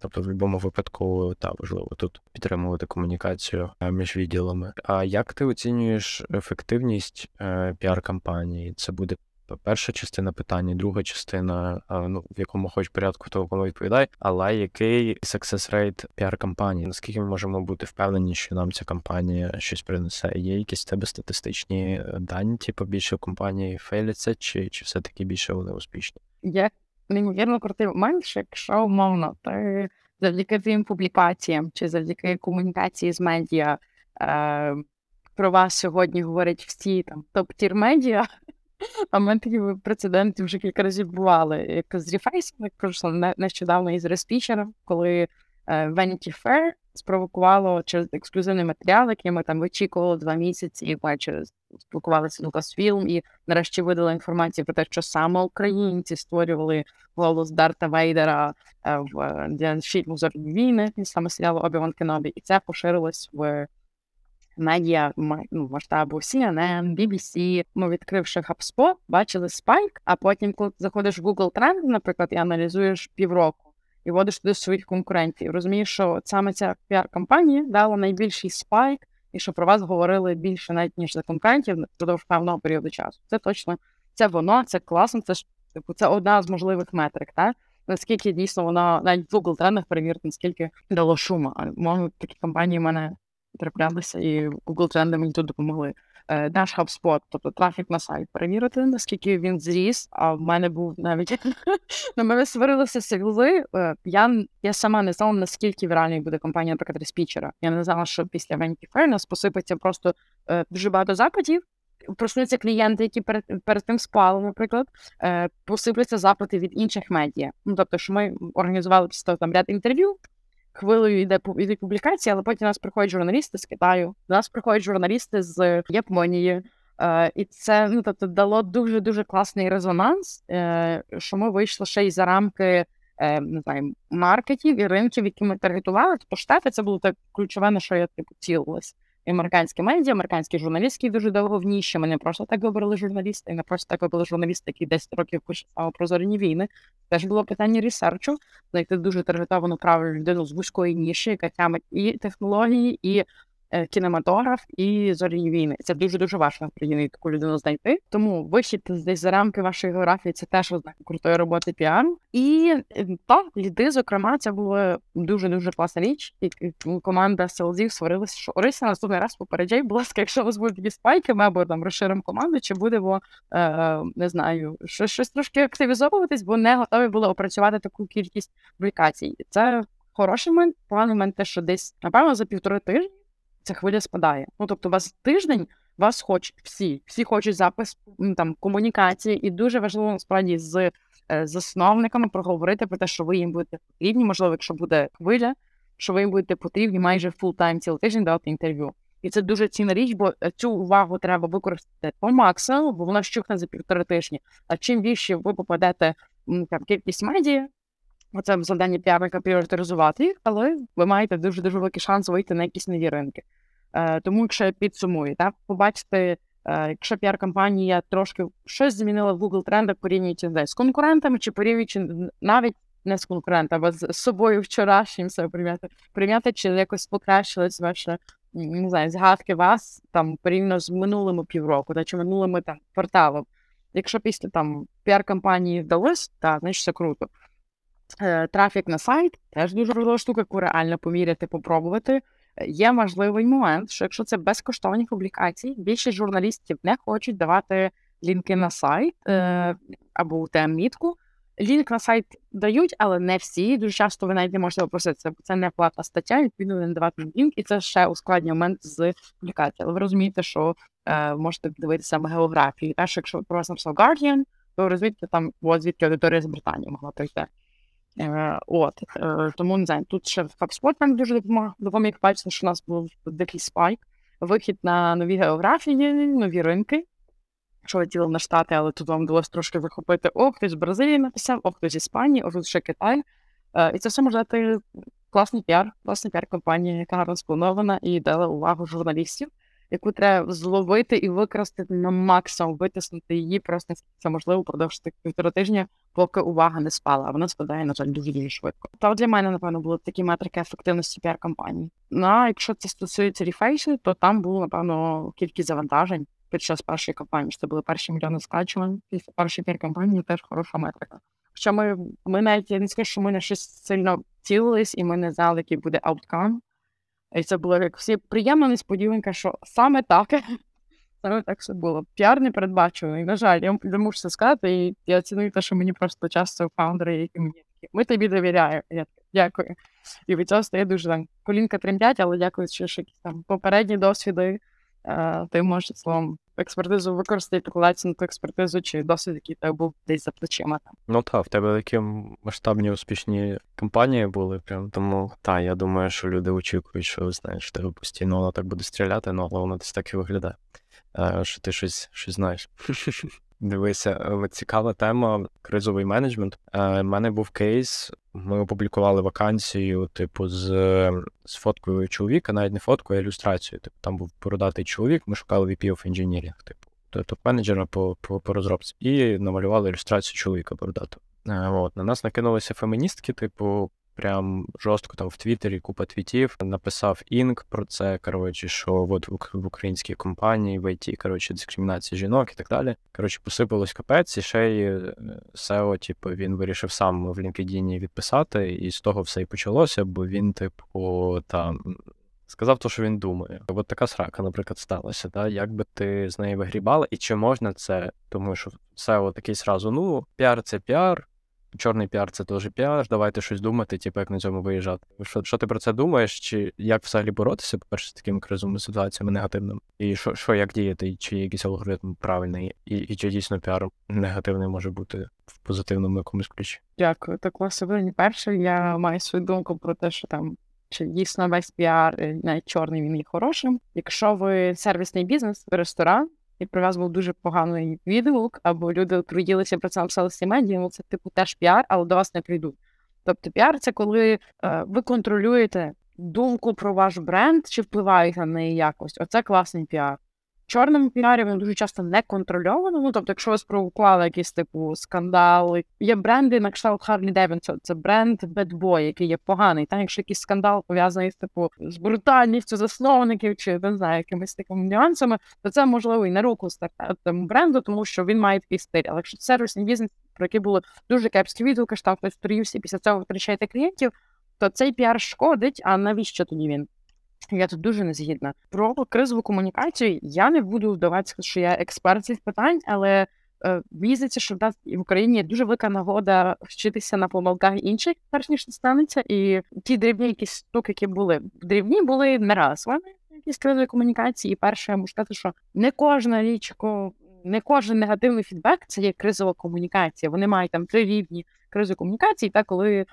Тобто, в будь-якому випадку та важливо тут підтримувати комунікацію е, між відділами. А як ти оцінюєш ефективність е, піар-кампанії? Це буде перша частина питання, друга частина, е, ну в якому хоч порядку того кому відповідає, але який success rate піар-кампанії? Наскільки ми можемо бути впевнені, що нам ця кампанія щось принесе? Є якісь тебе статистичні дані, типу більше компанії фейляться, чи чи все таки більше вони успішні? Є неймовірно крутий момент, що якщо умовно, ти завдяки твоїм публікаціям чи завдяки комунікації з медіа е, про вас сьогодні говорять всі там top-tier медіа. А в мене такі прецеденти вже кілька разів бували. Як з Reface, як пройшло нещодавно із Respeecher-ом, коли е, Vanity Fair спровокувало через ексклюзивний матеріал, який ми там вичікували два місяці, і майже спілкувалися Lucasfilm, і нарешті видали інформацію про те, що саме українці створювали голос Дарта Вейдера е, в е, фільму «Зоряні війни, саме серіалу Обі-Ван Кенобі, і це поширилось в медіа ну, масштабу CNN, BBC. Ми відкривши HubSpot, бачили spike, а потім, коли заходиш в Google Trend, наприклад, і аналізуєш півроку і вводиш туди своїх конкурентів. Розумієш, що саме ця піар-кампанія дала найбільший spike, і що про вас говорили більше навіть ніж за конкурентів впродовж певного періоду часу. Це точно це воно, це класно. Це ж типу це одна з можливих метрик. так? Наскільки дійсно вона навіть в Google трендах перевірити, наскільки дало шуму. А може такі компанії в мене траплялися, і Google тренди мені тут допомогли. Е, наш HubSpot, тобто трафік на сайт, перевірити, наскільки він зріс. А в мене був навіть на мене сварилися сигли. Е, я я сама не знала, наскільки віральною буде компанія, наприклад, респічера. Я не знала, що після Vanity Fair нас посипеться просто е, дуже багато запитів. Проснуться клієнти, які перед перед тим спали, наприклад, посипляться запити від інших медіа. Ну тобто, що ми організували там ряд інтерв'ю хвилею йде йдуть публікації, але потім у нас приходять журналісти з Китаю, до нас приходять журналісти з Японії. Е, і це ну тобто дало дуже дуже класний резонанс, е, що ми вийшли ще й за рамки е, не знаю, маркетів і ринків, які ми таргетували. Тобто штати це було так ключове, на що я типу цілилась американські медіа, американські журналістки дуже довго в ніші. Ми не просто так вибрали журналісти, не просто так вибрали журналісти, які 10 років пише про зоряні війни. Теж було питання ресерчу, знайти дуже таргетовану правильну людину з вузької ніші, яка тямить і технології, і кінематограф і зоряні війни. Це дуже дуже важко в Україні таку людину знайти. Тому вихід десь за рамки вашої географії це теж ознака крутої роботи піару. І е, так, ліди, зокрема, це була дуже дуже класна річ. І команда селзів сварилася, що Орися наступний раз попереджай, будь ласка, якщо у вас будуть такі спайки, ми або там розширимо команду, чи будемо е, не знаю, щось, щось трошки активізовуватись, бо не готові були опрацювати таку кількість публікацій. Це хороший момент, поганий момент, те, що десь напевно за півтори тижні ця хвиля спадає. Ну тобто, у вас тиждень вас хочуть всі, всі хочуть запис там комунікації, і дуже важливо насправді з е, засновниками проговорити про те, що ви їм будете потрібні. Можливо, якщо буде хвиля, що ви їм будете потрібні майже full time цілий тиждень дати інтерв'ю. І це дуже цінна річ, бо е, цю увагу треба використати по максимуму, бо вона вщухне за півтори тижні. А чим більше ви попадете там кількість медіа, Оце завдання піарника пріоритизувати їх, але ви маєте дуже дуже великий шанс вийти на якісь нові ринки. Е, Тому, якщо я підсумую, так, побачите, е, якщо піар-кампанія трошки щось змінила в Google Trends-ах, порівнюючи з конкурентами, чи порівнюючи навіть не з конкурентами, а з собою вчорашнім себе прийняти, прийняти, чи якось покращились ваше не знаю, згадки вас там порівняно з минулими півроку, та чи минулими там кварталом. Якщо після там піар-кампанії вдалося, так, значить все круто. Е, трафік на сайт теж дуже важлива штука, яку реально поміряти, попробувати. Е, є важливий момент, що якщо це безкоштовні публікації, більшість журналістів не хочуть давати лінки на сайт е, або у тем-мітку. Лінк на сайт дають, але не всі. Дуже часто ви навіть не можете попросити, це не платна стаття, відповідно не давати лінк, і це ще ускладнює момент з публікації. Але ви розумієте, що можете дивитися саме географію. Теж, якщо про вас написав Guardian, то розвідки там от звідки аудиторія з Британії могла прийти. Е, От е, тому не знаю, тут ще HubSpot нам дуже допомог допоміг бачити, що у нас був дикий спайк, вихід на нові географії, нові ринки. Ще хотіли на штати, але тут вам вдалося трошки вихопити. О, хтось з Бразилії написав, о, хтось з Іспанії, о, тут ще Китай. Е, і це все може дати класний піар, класна піар-кампанія, яка гарно спланована і дала увагу журналістів, яку треба зловити і використати на максимум, витиснути її просто це можливо впродовж тих півтора тижня, поки увага не спала, а вона спадає, на жаль, дуже дуже швидко. Та для мене, напевно, були такі метрики ефективності піар-кампанії. Ну а якщо це стосується Reface-у, то там було, напевно, кількість завантажень під час першої кампанії. Це були перші мільйони скачувань. Після першої піар-кампанії теж хороша метрика. Хоча ми ми навіть я не скажу, що ми на щось сильно цілились, і ми не знали, який буде ауткам. І це було як всі приємна несподіванка, що саме так саме так все було. Піар не передбачений. На жаль, я не можу це сказати, і я ціную те, що мені просто часто фаундери, які мені такі, ми тобі довіряємо. Я так, дякую. І від цього стає дуже там колінка тремтять, але дякую, що якісь там попередні досвіди. Ти можеш словом експертизу використати, покладатися експертизу, чи досвід, який тебе був десь за плечима. там. Ну так, в тебе такі масштабні успішні кампанії були. Прям тому та я думаю, що люди очікують, що знаєш, тебе постійно воно так буде стріляти, ну але воно десь так і виглядає. Що ти щось щось знаєш. Дивися, цікава тема кризовий менеджмент. У мене був кейс. Ми опублікували вакансію, типу, з з фоткою чоловіка, навіть не фоткою, а ілюстрацією. Типу, там був бородатий чоловік, ми шукали VP of Engineering, типу, топ-менеджера по по, по розробці, і намалювали ілюстрацію чоловіка бородатого. От. На нас накинулися феміністки, типу, прям жорстко там в Твіттері купа твітів. Написав Inc про це. Коротше, що от в українській компанії в ІТ, коротше, дискримінація жінок і так далі. Коротше, посипалось капець, і ще й е, CEO, типу, він вирішив сам в LinkedIn відписати, і з того все і почалося, бо він, типу, там. Сказав то, що він думає. От така срака, наприклад, сталася. Да? Як би ти з неї вигрібала, і чи можна це? Тому що все такий сразу, ну, піар це піар, чорний піар це теж піар, давайте щось думати, типу, як на цьому виїжджати. Що що ти про це думаєш? Чи як взагалі боротися, по-перше, з такими кризовими ситуаціями негативними? І що, що як діяти, чи якийсь алгоритм правильний, і і чи дійсно піар негативний може бути в позитивному якомусь ключі? Дякую. Так власне, перше, я маю свою думку про те, що там. Чи дійсно весь піар, е, навіть чорний він є хорошим. Якщо ви сервісний бізнес, ресторан, і про вас був дуже поганий відгук, або люди отруїлися про це написали медіа, ну це типу теж піар, але до вас не прийдуть. Тобто піар це коли е, ви контролюєте думку про ваш бренд чи впливаєте на неї якось. Оце класний піар чорному піарі він дуже часто не контрольовано. Ну тобто, якщо ви спровокували якісь типу скандали, є бренди на кшталт Harley-Davidson, це bad boy, який є поганий. Та якщо якийсь скандал пов'язаний з типу з брутальністю засновників чи не знаю, якимись такими нюансами, то це можливо і на руку стартапу бренду, тому що він має такий стиль. Але якщо це сервісний бізнес, про який були дуже кепські відгуки, що ти після цього втрачаєте клієнтів, то цей піар шкодить. А навіщо тоді він? Я тут дуже не згідна. Про кризову комунікацію я не буду вдаватися, що я експертка цих питань, але е, видається, що в нас в Україні є дуже велика нагода вчитися на помилках інших, перш ніж це станеться. І ті дрібні якісь штуки, які були дрібні, були не раз вони якісь кризові комунікації. І перше, я можу сказати, що не кожна річ, не кожен негативний фідбек це є кризова комунікація. Вони мають там три рівні кризової комунікації, та коли.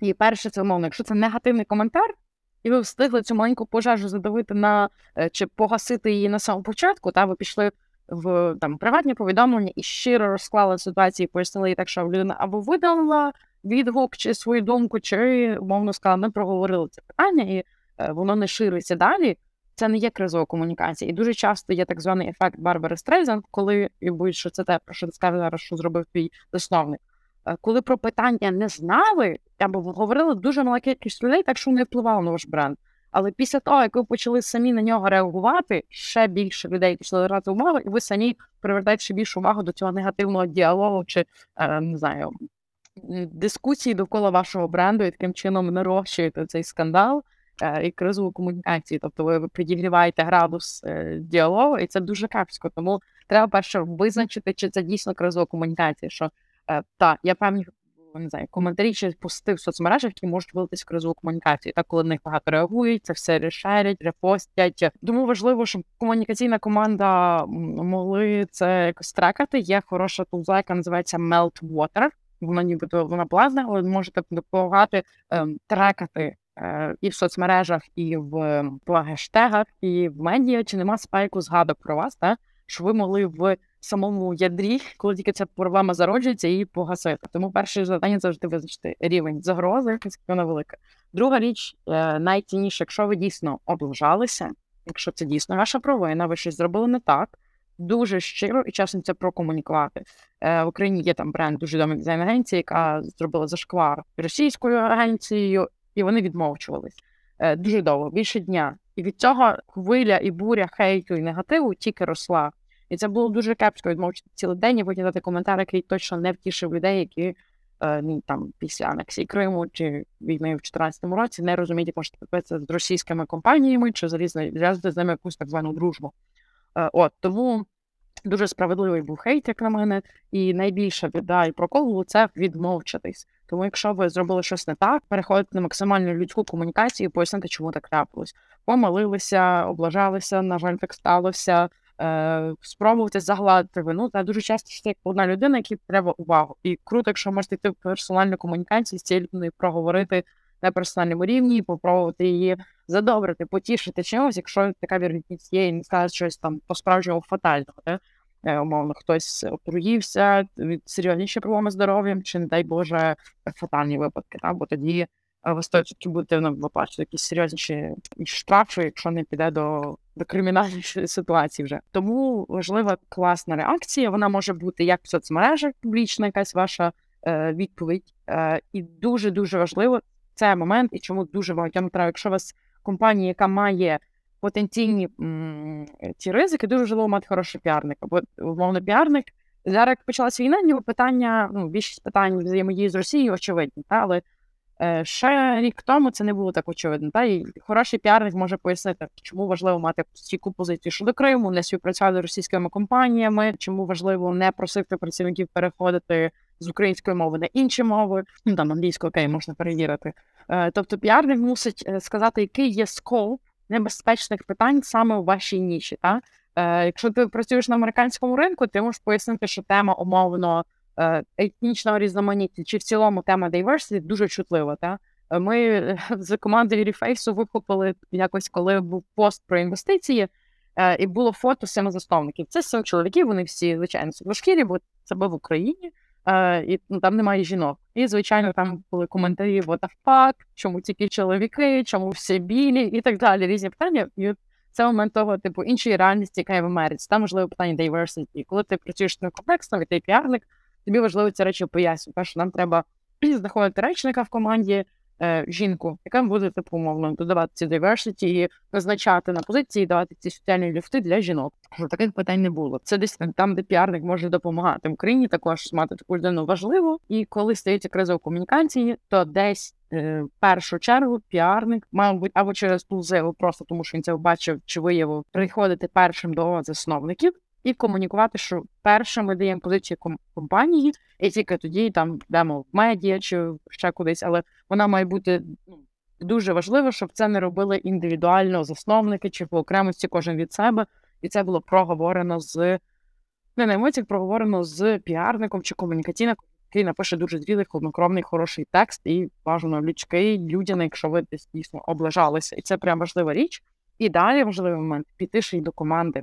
І перше, це умовно, якщо це негативний коментар, і ви встигли цю маленьку пожежу задавити на е, чи погасити її на самому початку, та ви пішли в там приватні повідомлення і щиро розклали ситуацію, пояснили їй так, що людина або видала відгук чи свою думку, чи умовно сказала, ми проговорили це питання, і е, воно не шириться далі. Це не є кризова комунікація. І дуже часто є так званий ефект Барбари Стрейзен, коли і будь що це те, про що ти сказав зараз, що зробив твій засновник. Е, коли про питання не знали, або говорили дуже мала кількість людей, так що не впливало на ваш бренд. Але після того, як ви почали самі на нього реагувати, ще більше людей почали брати увагу, і ви самі привертаєте ще більшу увагу до цього негативного діалогу чи е, не знаю дискусії довкола вашого бренду, і таким чином нарощуєте цей скандал е, і кризову комунікацію. Тобто ви підігріваєте градус діалогу, і це дуже капсько. Тому треба перше визначити, чи це дійсно кризова комунікація. що Е, так, я певні не знаю, коментарі чи пости в соцмережах, які можуть вилитись в кризову комунікацію. Так, коли на них багато реагують, це все решерять, репостять. Тому важливо, щоб комунікаційна команда могли це якось трекати. Є хороша тулза, яка називається Meltwater. Вона нібито вона плазна, але можете допомагати ем, трекати е, і в соцмережах, і в по гештегах, і в медіа, чи нема спайку згадок про вас, так? що ви могли в самому ядрі, коли тільки ця проблема зароджується, її погасити. Тому перше завдання завжди визначити рівень загрози, наскільки вона велика. Друга річ, е, найцінніше, якщо ви дійсно облажалися, якщо це дійсно ваша провина, ви щось зробили не так. Дуже щиро і чесно це прокомунікувати. Е, В Україні є там бренд дуже відомий дизайн агенції, яка зробила зашквар російською агенцією, і вони відмовчувались е, дуже довго, більше дня. І від цього хвиля і буря хейту і негативу тільки росла. І це було дуже кепсько відмовчити цілий день і потім дати коментар, який точно не втішив людей, які е, ну, там після анексії Криму чи війни в 2014 році не розуміють, як можна підписати з російськими компаніями чи залізти з ними якусь так звану дружбу. Е, от тому дуже справедливий був хейт, як на мене, і найбільша біда і прокол це відмовчатись. Тому, якщо ви зробили щось не так, переходите на максимальну людську комунікацію і пояснити, чому так трапилось. Помилилися, облажалися, на жаль, так сталося е, спробувати загладити вину. Та дуже часто це як одна людина, якій треба увагу. І круто, якщо можете йти в персональну комунікацію з цією людиною проговорити на персональному рівні, і попробувати її задобрити, потішити чимось, якщо така вірогідність є, і не скаже щось там по-справжньому фатального. Де? Е, умовно, хтось отруївся серйозніші проблеми з здоров'ям, чи, не дай Боже, фатальні випадки. Та? Бо тоді 100% будете ну, виплачувати якісь серйозніші штрафи, якщо не піде до до кримінальної ситуації вже. Тому важлива класна реакція. Вона може бути як в соцмережах, публічна, якась ваша е, відповідь. Е, І дуже дуже важливо цей момент, і чому дуже багатьом треба, якщо у вас компанія, яка має потенційні м, ці ризики, дуже важливо мати хороший піарник. Бо умовно піарник. Зараз як почалася війна, його питання, ну, більшість питань взаємодії з Росією, очевидні, та, але ще рік тому це не було так очевидно. Та і хороший піарник може пояснити, чому важливо мати стійку позицію щодо Криму, не співпрацювати з російськими компаніями, чому важливо не просити працівників переходити з української мови на інші мови. Ну там англійську окей, можна перевірити. Е, тобто, піарник мусить е, сказати, який є скоп небезпечних питань саме у вашій ніші. Та? Якщо ти працюєш на американському ринку, ти можеш пояснити, що тема умовно. Е, етнічного різноманіття, чи в цілому тема diversity дуже чутлива. Та? Ми е, з команди Ріфейсу викупили якось, коли був пост про інвестиції, е, і було фото семи засновників. Це сім чоловіків, вони всі, звичайно, світлошкірі, бо це був в Україні, і ну, там немає жінок. І, звичайно, там були коментарі what the fuck, чому тільки чоловіки, чому всі білі і так далі. Різні питання. І це момент того, типу, іншої реальності, яка є в Америці. Там можливо питання diversity. Коли ти працюєш на комплексно, ти піарник, тобі важливо ці речі пояснювати. Перше, нам треба знаходити речника в команді, е, жінку, яка буде типу, умовно додавати ці diversity і назначати на позиції, давати ці соціальні люфти для жінок. Щоб таких питань не було. Це десь там, де піарник може допомагати Україні. Також мати таку людину важливо. І коли стається криза у комунікації, то десь. Е, в першу чергу піарник мав бути або через тулзиву, просто тому що він це бачив чи виявив, приходити першим до засновників, і комунікувати, що перше ми даємо позицію компанії, і тільки тоді там йдемо в медіа чи ще кудись, але вона має бути ну, дуже важливо, щоб це не робили індивідуально засновники чи по окремості кожен від себе. І це було проговорено з не на емоціях, проговорено з піарником чи комунікаційником, який напише дуже зрілий, холоднокровний, хороший текст і бажано людський, людяний, якщо ви десь дійсно облажалися. І це прям важлива річ. І далі важливий момент піти ще й до команди.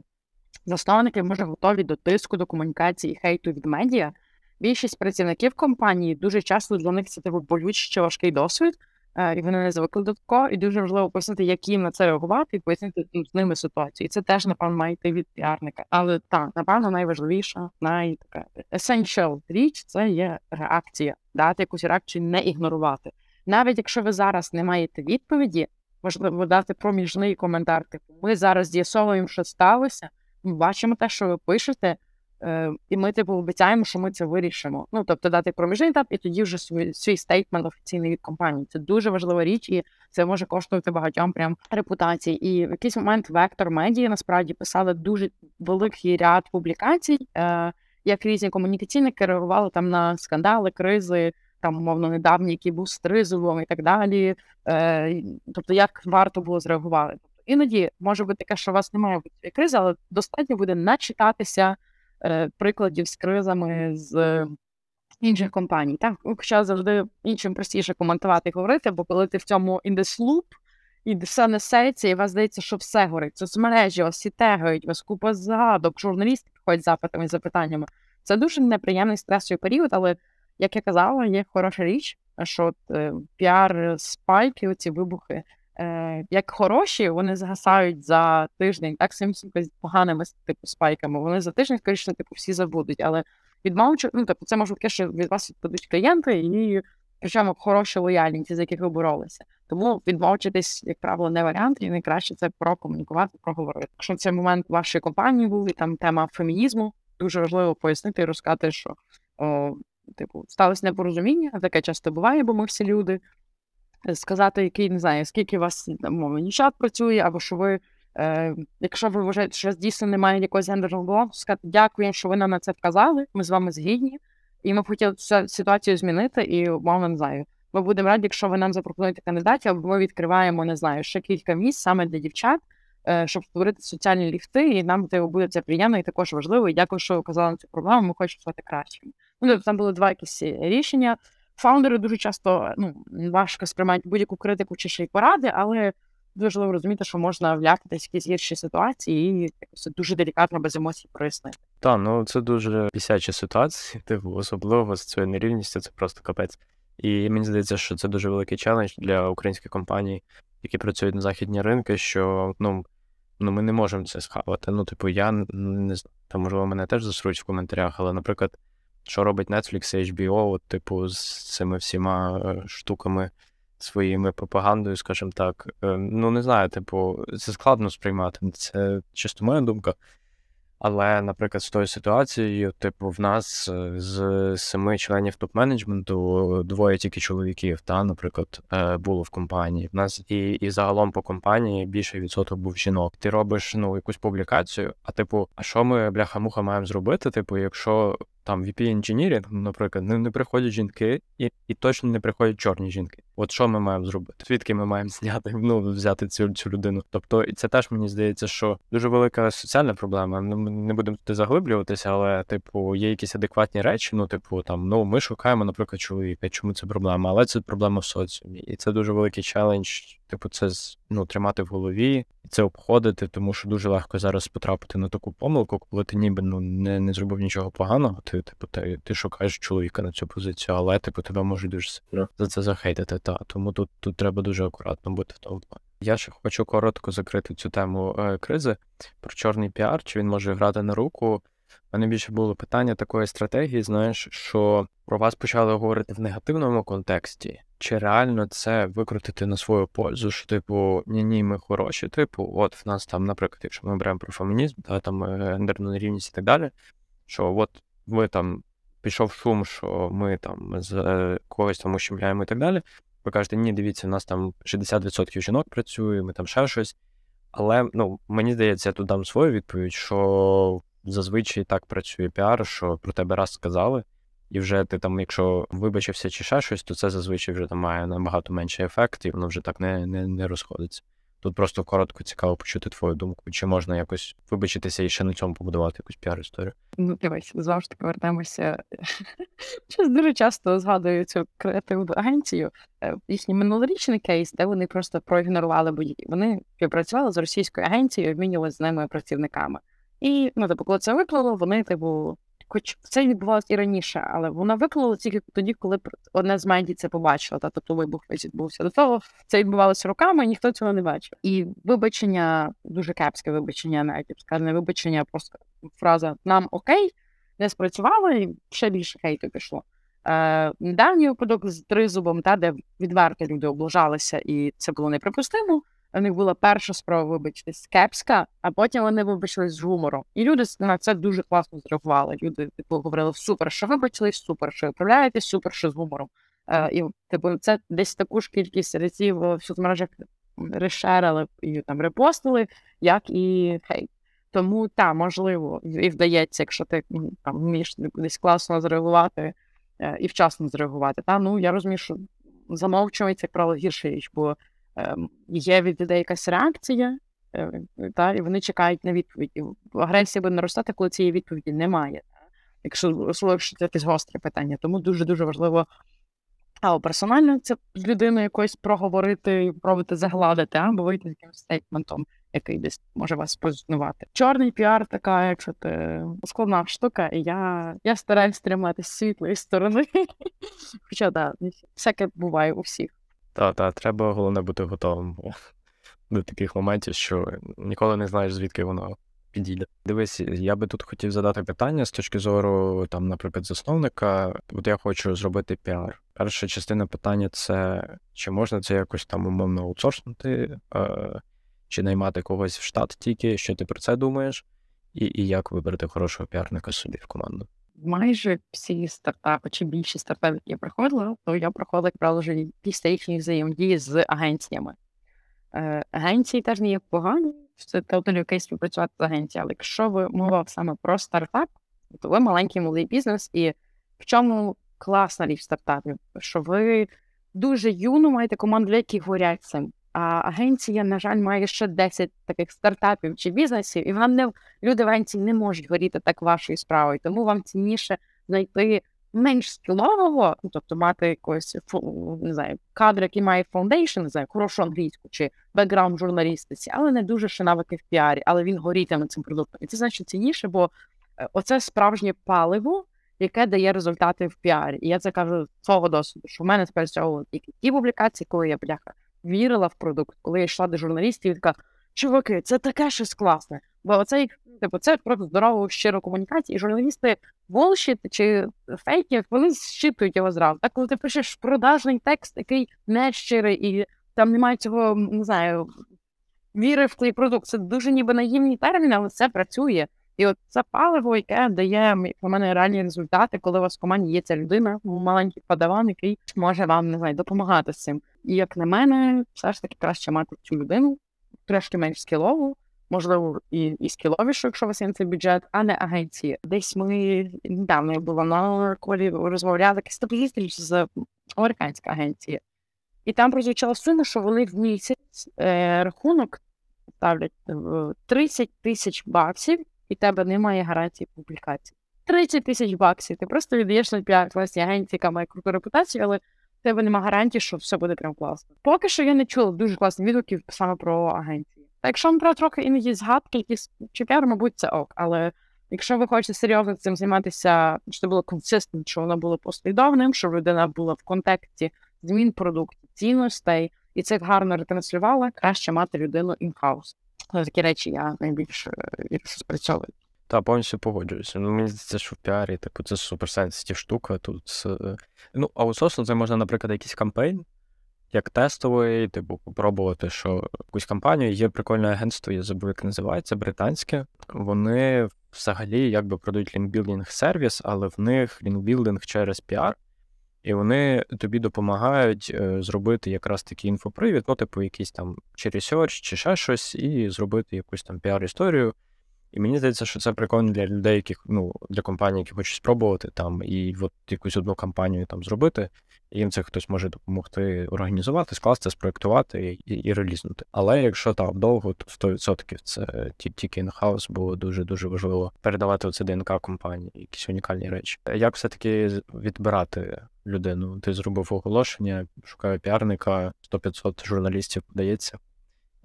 Засновники може готові до тиску, до комунікації, хейту від медіа. Більшість працівників компанії дуже часто для них це типу болючий чи важкий досвід, е, і вони не звикли до такого, і дуже важливо пояснити, як їм на це реагувати, і пояснити з ними ситуацію. І це теж, напевно, має йти від піарника. Але так, напевно, найважливіша, найтака essential річ це є реакція, дати якусь реакцію, не ігнорувати. Навіть якщо ви зараз не маєте відповіді, важливо дати проміжний коментар. Типу, ми зараз з'ясовуємо, що сталося бачимо те, що ви пишете, е, і ми типу обіцяємо, що ми це вирішимо. Ну тобто дати проміжний етап, і тоді вже свій свій стейтмент офіційний від компанії. Це дуже важлива річ, і це може коштувати багатьом прям репутації. І в якийсь момент вектор медіа насправді писали дуже великий ряд публікацій. Е, як різні комунікаційники реагували там на скандали, кризи там, умовно, недавній, який був з і так далі. Е, Тобто, як варто було зреагувати. Іноді може бути таке, що у вас немає кризи, але достатньо буде начитатися е, прикладів з кризами з інших компаній. Так, Хоча завжди іншим простіше коментувати і говорити, бо коли ти в цьому this і все несеться, і вас здається, що все горить. Соцмережі, вас всі тегають, вас купа згадок, журналісти приходять з запитами запитаннями. Це дуже неприємний стресовий період, але, як я казала, є хороша річ, що от, е, піар-spike-и, оці вибухи, е, як хороші, вони згасають за тиждень, так самі з поганими типу spike-ами. Вони за тиждень, скоріше, типу, всі забудуть. Але відмовчу, ну тобто, це може таке, що від вас відпадуть клієнти, і причому хороші лояльні, ті, за яких ви боролися. Тому відмовчитись, як правило, не варіант, і найкраще це прокомунікувати, проговорити. Якщо це момент вашої компанії був і там тема фемінізму, дуже важливо пояснити і розказати, що о, типу сталося непорозуміння, таке часто буває, бо ми всі люди. Сказати, який не знаю, скільки у вас мовлені чат працює, або що ви, е, якщо ви вважаєте, що дійсно немає якогось гендерного балансу, сказати дякую, що ви нам на це вказали. Ми з вами згідні, і ми б хотіли цю ситуацію змінити, і мовно не знаю. Ми будемо раді, якщо ви нам запропонуєте кандидатів, або ми відкриваємо, не знаю, ще кілька місць саме для дівчат, е, щоб створити соціальні ліфти, і нам буде це приємно і також важливо. І дякую, що ви казали на цю проблему. Ми хочемо стати кращими. Ну, тобто там були два якісь рішення. Фаундери дуже часто ну, важко сприймають будь-яку критику чи ще й поради, але дуже важливо розуміти, що можна влякатись в якісь гірші ситуації і якось дуже делікатно без емоцій прояснити. Так, ну це дуже пісячі ситуації, типу, особливо з цією нерівністю, це просто капець. І мені здається, що це дуже великий челендж для українських компаній, які працюють на західні ринки, що ну, ну ми не можемо це схавати. Ну, типу, я не знаю, там, можливо, мене теж засрують в коментарях, але, наприклад, що робить Netflix і HBO, от, типу, з цими всіма е, штуками своїми пропагандою, скажімо так. Е, ну, не знаю, типу, це складно сприймати. Це чисто моя думка. Але, наприклад, з тою ситуацією, типу, в нас е, з семи членів топ-менеджменту двоє тільки чоловіків, та, наприклад, було в компанії. В нас і і загалом по компанії більший відсоток був жінок. Ти робиш ну якусь публікацію, а типу, а що ми бляха-муха маємо зробити? Типу, якщо там VP Engineering, наприклад, не, не приходять жінки, і і точно не приходять чорні жінки. От що ми маємо зробити? Звідки ми маємо зняти, ну взяти цю цю людину? Тобто, і це теж мені здається, що дуже велика соціальна проблема. Ну ми не будемо туди заглиблюватися, але типу є якісь адекватні речі. Ну, типу, там ну ми шукаємо, наприклад, чоловіка. Чому це проблема? Але це проблема в соціумі, і це дуже великий челендж. Типу, це ну, тримати в голові і це обходити, тому що дуже легко зараз потрапити на таку помилку, коли ти ніби ну не не зробив нічого поганого. Ти типу ти, ти шукаєш чоловіка на цю позицію, але типу тебе можуть дуже сильно за це захейтити. Та тому тут тут треба дуже акуратно бути в тому плані. Я ще хочу коротко закрити цю тему е, кризи про чорний піар. Чи він може грати на руку? У мене більше було питання такої стратегії, знаєш, що про вас почали говорити в негативному контексті. Чи реально це викрутити на свою пользу? Що, типу, ні, ні, ми хороші, типу, от в нас там, наприклад, якщо ми беремо про фемінізм, та там е, гендерну нерівність і так далі, що от ви там пішов шум, що ми там з е, когось там ущемляємо і так далі. Ви кажете, ні, дивіться, у нас там 60% жінок працює, ми там ще щось. Але ну, мені здається, я тут дам свою відповідь, що зазвичай так працює піар, що про тебе раз сказали, і вже ти там, якщо вибачився чи ще щось, то це зазвичай вже там має набагато менший ефект, і воно вже так не, не, не розходиться. Тут просто коротко цікаво почути твою думку, чи можна якось вибачитися і ще на цьому побудувати якусь піар-історію. Ну, дивись, завжди повернемося. Дуже часто згадую цю креативну агенцію. Е, їхній минулорічний кейс, де вони просто проігнорували будь-які. Вони співпрацювали з російською агенцією, обмінювалися з ними працівниками. І ну, типу, коли це виклало, вони, типу, хоч це відбувалося і раніше, але вона виклала тільки тоді, коли одне з медій це побачило, та тобто вибух весь відбувся. До того це відбувалося роками, і ніхто цього не бачив. І вибачення, дуже кепське вибачення, навіть сказане вибачення, просто фраза нам окей, не спрацювало, і ще більше хейту пішло. Е, Недавній випадок з тризубом, та де відверто люди облажалися, і це було неприпустимо у них була перша спроба вибачитись кепська, а потім вони вибачились з гумором. І люди на це дуже класно зреагували. Люди типу говорили супер, що вибачились, супер, що виправляєтесь, супер, що з гумором. Е, І типу, це десь таку ж кількість разів в соцмережах решерили і там репостили, як і хейт. Тому та можливо і вдається, якщо ти там вмієш десь класно зреагувати е, і вчасно зреагувати. Та? Ну, я розумію, що замовчується, як правило, гірша річ, бо е, є від людей якась реакція, е, та, і вони чекають на відповіді. Агресія буде наростати, коли цієї відповіді немає. Якщо особливо, це якесь гостре питання. Тому дуже-дуже важливо або персонально це з людиною якось проговорити, пробувати загладити, або вийти з якимось стейтментом, який десь може вас позиціонувати. Чорний піар така, якщо ти складна штука, і я я стараюсь триматися світлої сторони. Хоча так, всяке буває у всіх. Так, так, треба головне бути готовим до таких моментів, що ніколи не знаєш, звідки воно підійде. Дивись, я би тут хотів задати питання з точки зору, там, наприклад, засновника. От я хочу зробити піар. Перша частина питання це чи можна це якось там умовно аутсорснути, е, чи наймати когось в штат тільки, що ти про це думаєш, і і як вибрати хорошого піарника собі в команду? Майже всі стартапи чи більші стартапи, які я проходила, то я проходила як правило пістичні взаємодії з агенціями. Агенції теж не є погані, це тоталі окей співпрацювати з агенцією, але якщо ви мова саме про стартап, то ви маленький малий бізнес, і в чому класна річ стартапів, що ви дуже юно маєте команду, які горять цим. А агенція, на жаль, має ще 10 таких стартапів чи бізнесів, і вам не люди в агенції не можуть горіти так вашою справою. Тому вам цінніше знайти менш скілового, ну тобто мати якось не знаю, кадр, який має foundation, не знаю, хорошу англійську чи бекграунд журналістиці, але не дуже ще навики в піарі, але він горітиме цим продуктом. І це значить цінніше, бо е, оце справжнє паливо яке дає результати в піарі. І я це кажу з свого досвіду, що в мене тепер цього тільки ті публікації, коли я бляха вірила в продукт, коли я йшла до журналістів і така, чуваки, це таке щось класне. Бо оцей, типу, це просто здорову щиру комунікацію, і журналісти волшіт чи фейки, вони зчитують його зразу. Так, коли ти пишеш продажний текст, який не щирий, і там немає цього, не знаю, віри в твій продукт. Це дуже ніби наївні терміни, але це працює. І от це паливо, яке дає у мене реальні результати, коли у вас в команді є ця людина, маленький подаван, який може вам не знаю, допомагати з цим. І як на мене, все ж таки краще мати цю людину, трошки менш скілову, можливо, і і скіловішу, якщо у вас є цей бюджет, а не агенції. Десь ми недавно була на колі розмовляли зустріч з американської агенції. І там прозвучала сума, що вони в місяць е, рахунок ставлять 30 тисяч баксів і тебе немає гарантії публікації. 30 тисяч баксів. Ти просто віддаєш на піар класній агенції, яка має круту репутацію, але в тебе немає гарантії, що все буде прям класно. Поки що я не чула дуже класних відгуків саме про агенції. Та якщо вам треба трохи іноді згадки, якісь чи піар, мабуть, це ок. Але якщо ви хочете серйозно цим займатися, щоб це було consistent, що воно було послідовним, щоб людина була в контексті змін продуктів, цінностей, і це гарно ретранслювала, краще мати людину in-house. Але такі речі я найбільш вірю, спрацьовую. Та повністю погоджуюся. Ну, мені здається, що в піарі, типу, це super sensitive штука. Тут е, ну, аутсорсу це можна, наприклад, якийсь campaign, як тестовий, типу, попробувати, що якусь кампанію. Є прикольне агентство, я забув, як називається, британське. Вони взагалі якби продають link building сервіс, але в них link building через піар. І вони тобі допомагають е, зробити якраз такий інфопривід, ну, типу, якийсь там чи ресерч, чи ще щось, і зробити якусь там піар-історію. І мені здається, що це прикольно для людей, яких ну, для компаній, які хочуть спробувати там, і от якусь одну кампанію там зробити. І їм це хтось може допомогти організувати, скласти, спроектувати і і релізнути. Але якщо так довго, то 100% це тільки in-house, бо дуже дуже важливо передавати оце ДНК компанії, якісь унікальні речі. Як все-таки відбирати людину? Ти зробив оголошення, шукаю піарника, 100-500 журналістів подається.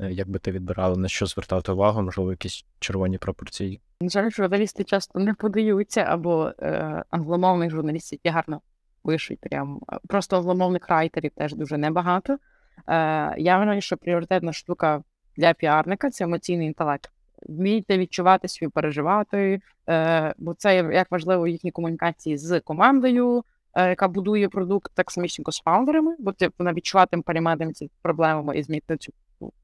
Е, як би ти відбирала, на що звертати увагу, можливо, якісь червоні пропорції? На жаль, журналісти часто не подаються, або е, англомовних журналістів які гарно пишуть. Прям просто англомовних райтерів теж дуже небагато. Е, Я вважаю, що пріоритетна штука для піарника це емоційний інтелект. Вмійте відчувати свій переживати, е, бо це як важливо в їхній комунікації з командою, е, яка будує продукт, так самісінько з фаундерами, бо ти вона відчувати перейматиме ці проблемами і змінити цю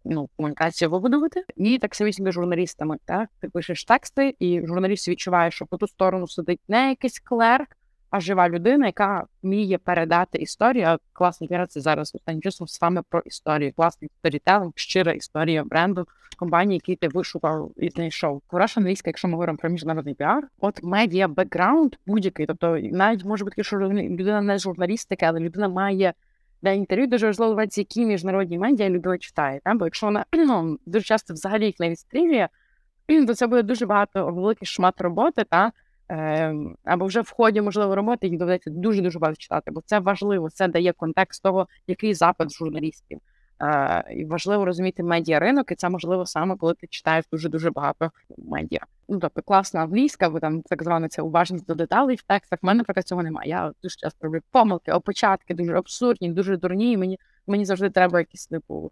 ну, комунікацію вибудувати, і так само журналістами. Так? Ти пишеш тексти, і журналіст відчуває, що по ту сторону сидить не якийсь клерк, а жива людина, яка вміє передати історію. Класний піар це зараз останнім часом саме про історію. Класний storytelling, щира історія бренду компанії, який ти вишукав і знайшов. Хороша англійська, якщо ми говоримо про міжнародний піар, от медіа бекграунд будь-який, тобто навіть може бути, що людина не журналістика, але людина має. Для інтерв'ю дуже важливо які міжнародні медіа людина читає. Та? Бо якщо вона ну, дуже часто взагалі їх не відстрілює, то це буде дуже багато великий шмат роботи, та е, або вже в ході можливо роботи їх доведеться дуже дуже багато читати, бо це важливо, це дає контекст того, який запит журналістів. Е, і важливо розуміти медіа ринок, і це можливо саме коли ти читаєш дуже дуже багато медіа. Ну тобто класна англійська, бо там так звана це уважність до деталей в текстах. В мене наприклад, цього немає. Я дуже часто роблю помилки, опочатки дуже абсурдні, дуже дурні. І мені мені завжди треба якийсь типу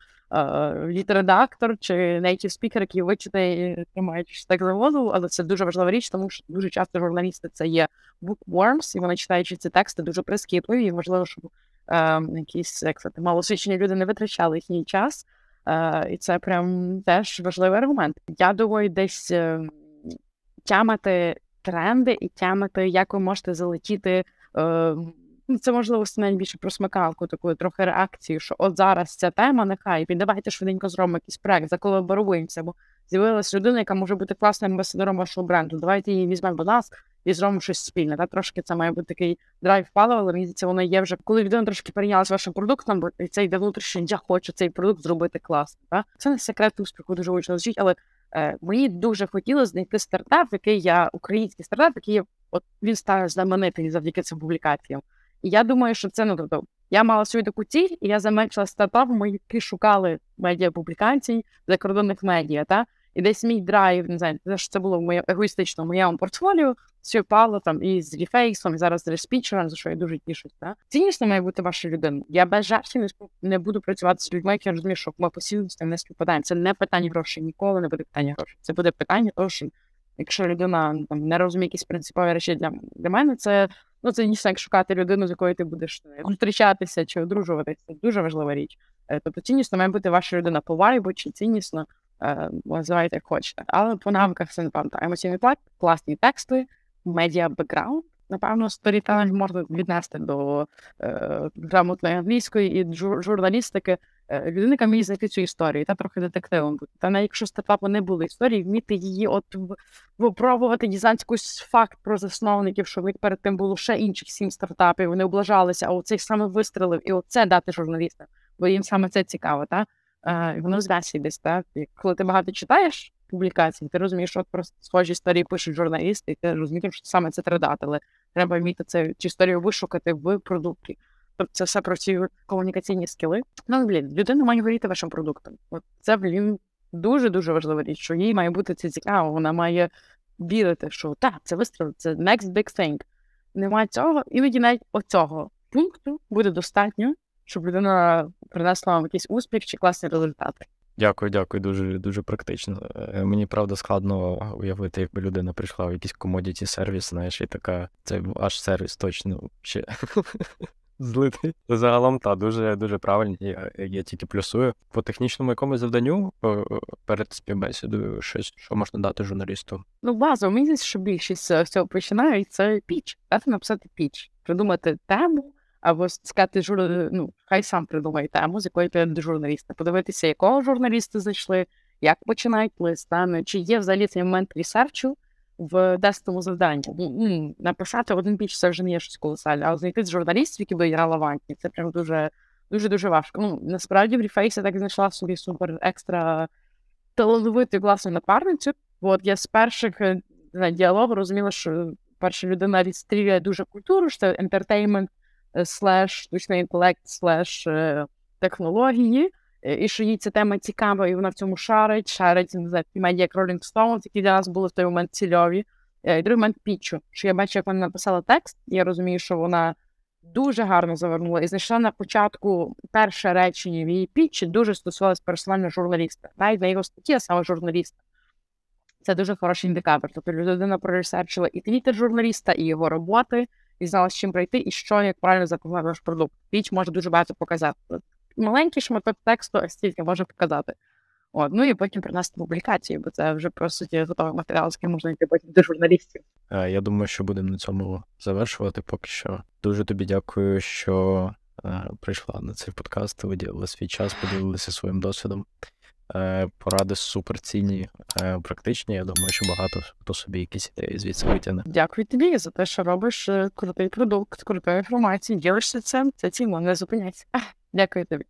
літередактор чи native спікер, який вичитає, тримаючи так за голову, але це дуже важлива річ, тому що дуже часто журналісти це є bookworms, і вони читаючи ці тексти дуже прискіпливі, і важливо, щоб е, якісь як сказати, малосвідчені люди не витрачали їхній час. Е, і це прям теж важливий аргумент. Я думаю, десь е, тямити тренди і тямити, як ви можете залетіти. Е, Ну, це можливо навіть більше про смикалку, таку трохи реакцію, що от зараз ця тема, нехай і давайте швиденько зробимо якийсь проект, заколаборуємося, бо з'явилася людина, яка може бути класним амбасадором вашого бренду. Давайте її візьмемо до нас і зробимо щось спільне. Та трошки це має бути такий драйв паливо, але мені здається, воно є вже коли людина трошки перейнялася вашим продуктом, бо це йде внутрішньо, я хочу цей продукт зробити класно. Та? Це не секрет успіху, дуже гучно звучить, але е, мені дуже хотілося знайти стартап, який я український стартап, який от він стане знаменитий завдяки цим публікаціям. І я думаю, що це ну тобто я мала свою таку ціль, і я заменшила стартапами, які шукали медіа публікацій закордонних медіа. Та? І десь мій драйв, не знаю, це було в моєму егоїстичному моєму портфоліо, співпало там і з Ріфейсом, і зараз з Респічером, за що я дуже тішусь. Та? Ціннісно має бути ваша людина. Я без жартів не не буду працювати з людьми, які розумію, що ми постійно з не співпадаємо. Це не питання грошей, ніколи не буде питання грошей. Це буде питання того, що якщо людина там не розуміє якісь принципові речі для, для мене, це Ну, це ніж як шукати людину, з якою ти будеш зустрічатися чи одружуватися. Це дуже важлива річ. Е, тобто ціннісно має бути ваша людина по вайбу чи ціннісно, е, називайте хочете. Але по навиках це напевно емоційний плат, класні тексти, медіа бекграунд. Напевно, storytelling можна віднести до е, грамотної англійської і журналістики. Е, людина, яка вміє знайти цю історію, та трохи детективом бути. Та навіть якщо стартапу не було історії, вміти її от випробувати, якийсь факт про засновників, що перед тим було ще інших сім стартапів, вони облажалися, а оцей саме вистрелив, і оце дати журналістам, бо їм саме це цікаво, та? Е, воно десь, так? Коли ти багато читаєш публікацій, ти розумієш, що просто схожі історії пишуть журналісти, і ти розумієш, що саме це але треба вміти цю історію вишукати в продукті. Тобто це все про ці комунікаційні скіли. Ну, блін, людина має горіти вашим продуктом. От це, блін, дуже-дуже важлива річ, що їй має бути це цікаво, вона має вірити, що так, це вистріл, це next big thing. Немає цього, іноді навіть оцього пункту буде достатньо, щоб людина принесла вам якийсь успіх чи класні результати. Дякую, дякую, дуже дуже практично. Е, мені правда складно уявити, якби людина прийшла в якийсь комодіті сервіс, знаєш, і така, це аж сервіс точно ще злитий. Загалом, та дуже дуже правильні. Я, я тільки плюсую. По технічному якомусь завданню перед співбесідою щось, що можна дати журналісту. Ну, базово, мені здається, що більшість з цього починають, це піч. Дати написати піч, придумати тему. Або сказати, жур... ну, хай сам придумає тему, з якої піде до журналіста, подивитися, якого журналісти зайшли, як починають лист, чи є взагалі цей момент ресерчу, в тестовому завданні. Ну, написати один піч це вже не є щось колосальне, а знайти журналістів, які були релевантні, це прям дуже дуже дуже важко. Ну, насправді в Ріфейсі так знайшла собі супер екстра талановиту класну напарницю. От я з перших е, діалогу розуміла, що перша людина відстрілює дуже культуру, що це ентертеймент, слеш, штучний інтелект, слеш е, технології. Е, і що їй ця тема цікава, і вона в цьому шарить, шарить не знаю, медіа як Rolling Stones, які для нас були в той момент цільові. Е, і другий момент пічу, що я бачу, як вона написала текст, і я розумію, що вона дуже гарно завернула і знайшла на початку перше речення в її пічі, дуже стосувалось персонально журналіста. Навіть на його статті, а саме журналіста. Це дуже хороший індикатор. Тобто людина проресерчила і твіттер журналіста, і його роботи, і знала, з чим пройти, і що як правильно запропонувати ваш продукт. Піч може дуже багато показати маленький шматок тексту, стільки може показати. От, ну і потім принести публікацію, бо це вже по суті готовий матеріал, з яким можна йти потім до журналістів. Е, Я думаю, що будемо на цьому завершувати поки що. Дуже тобі дякую, що е, прийшла на цей подкаст, виділила свій час, поділилася своїм досвідом. Е, Поради суперцінні, е, практичні. Я думаю, що багато хто собі якісь ідеї звідси витягне. Дякую тобі за те, що робиш е, крутий продукт, крутої інформації, ділишся цим. Це цінно, не зупиняйся. Дякую тобі.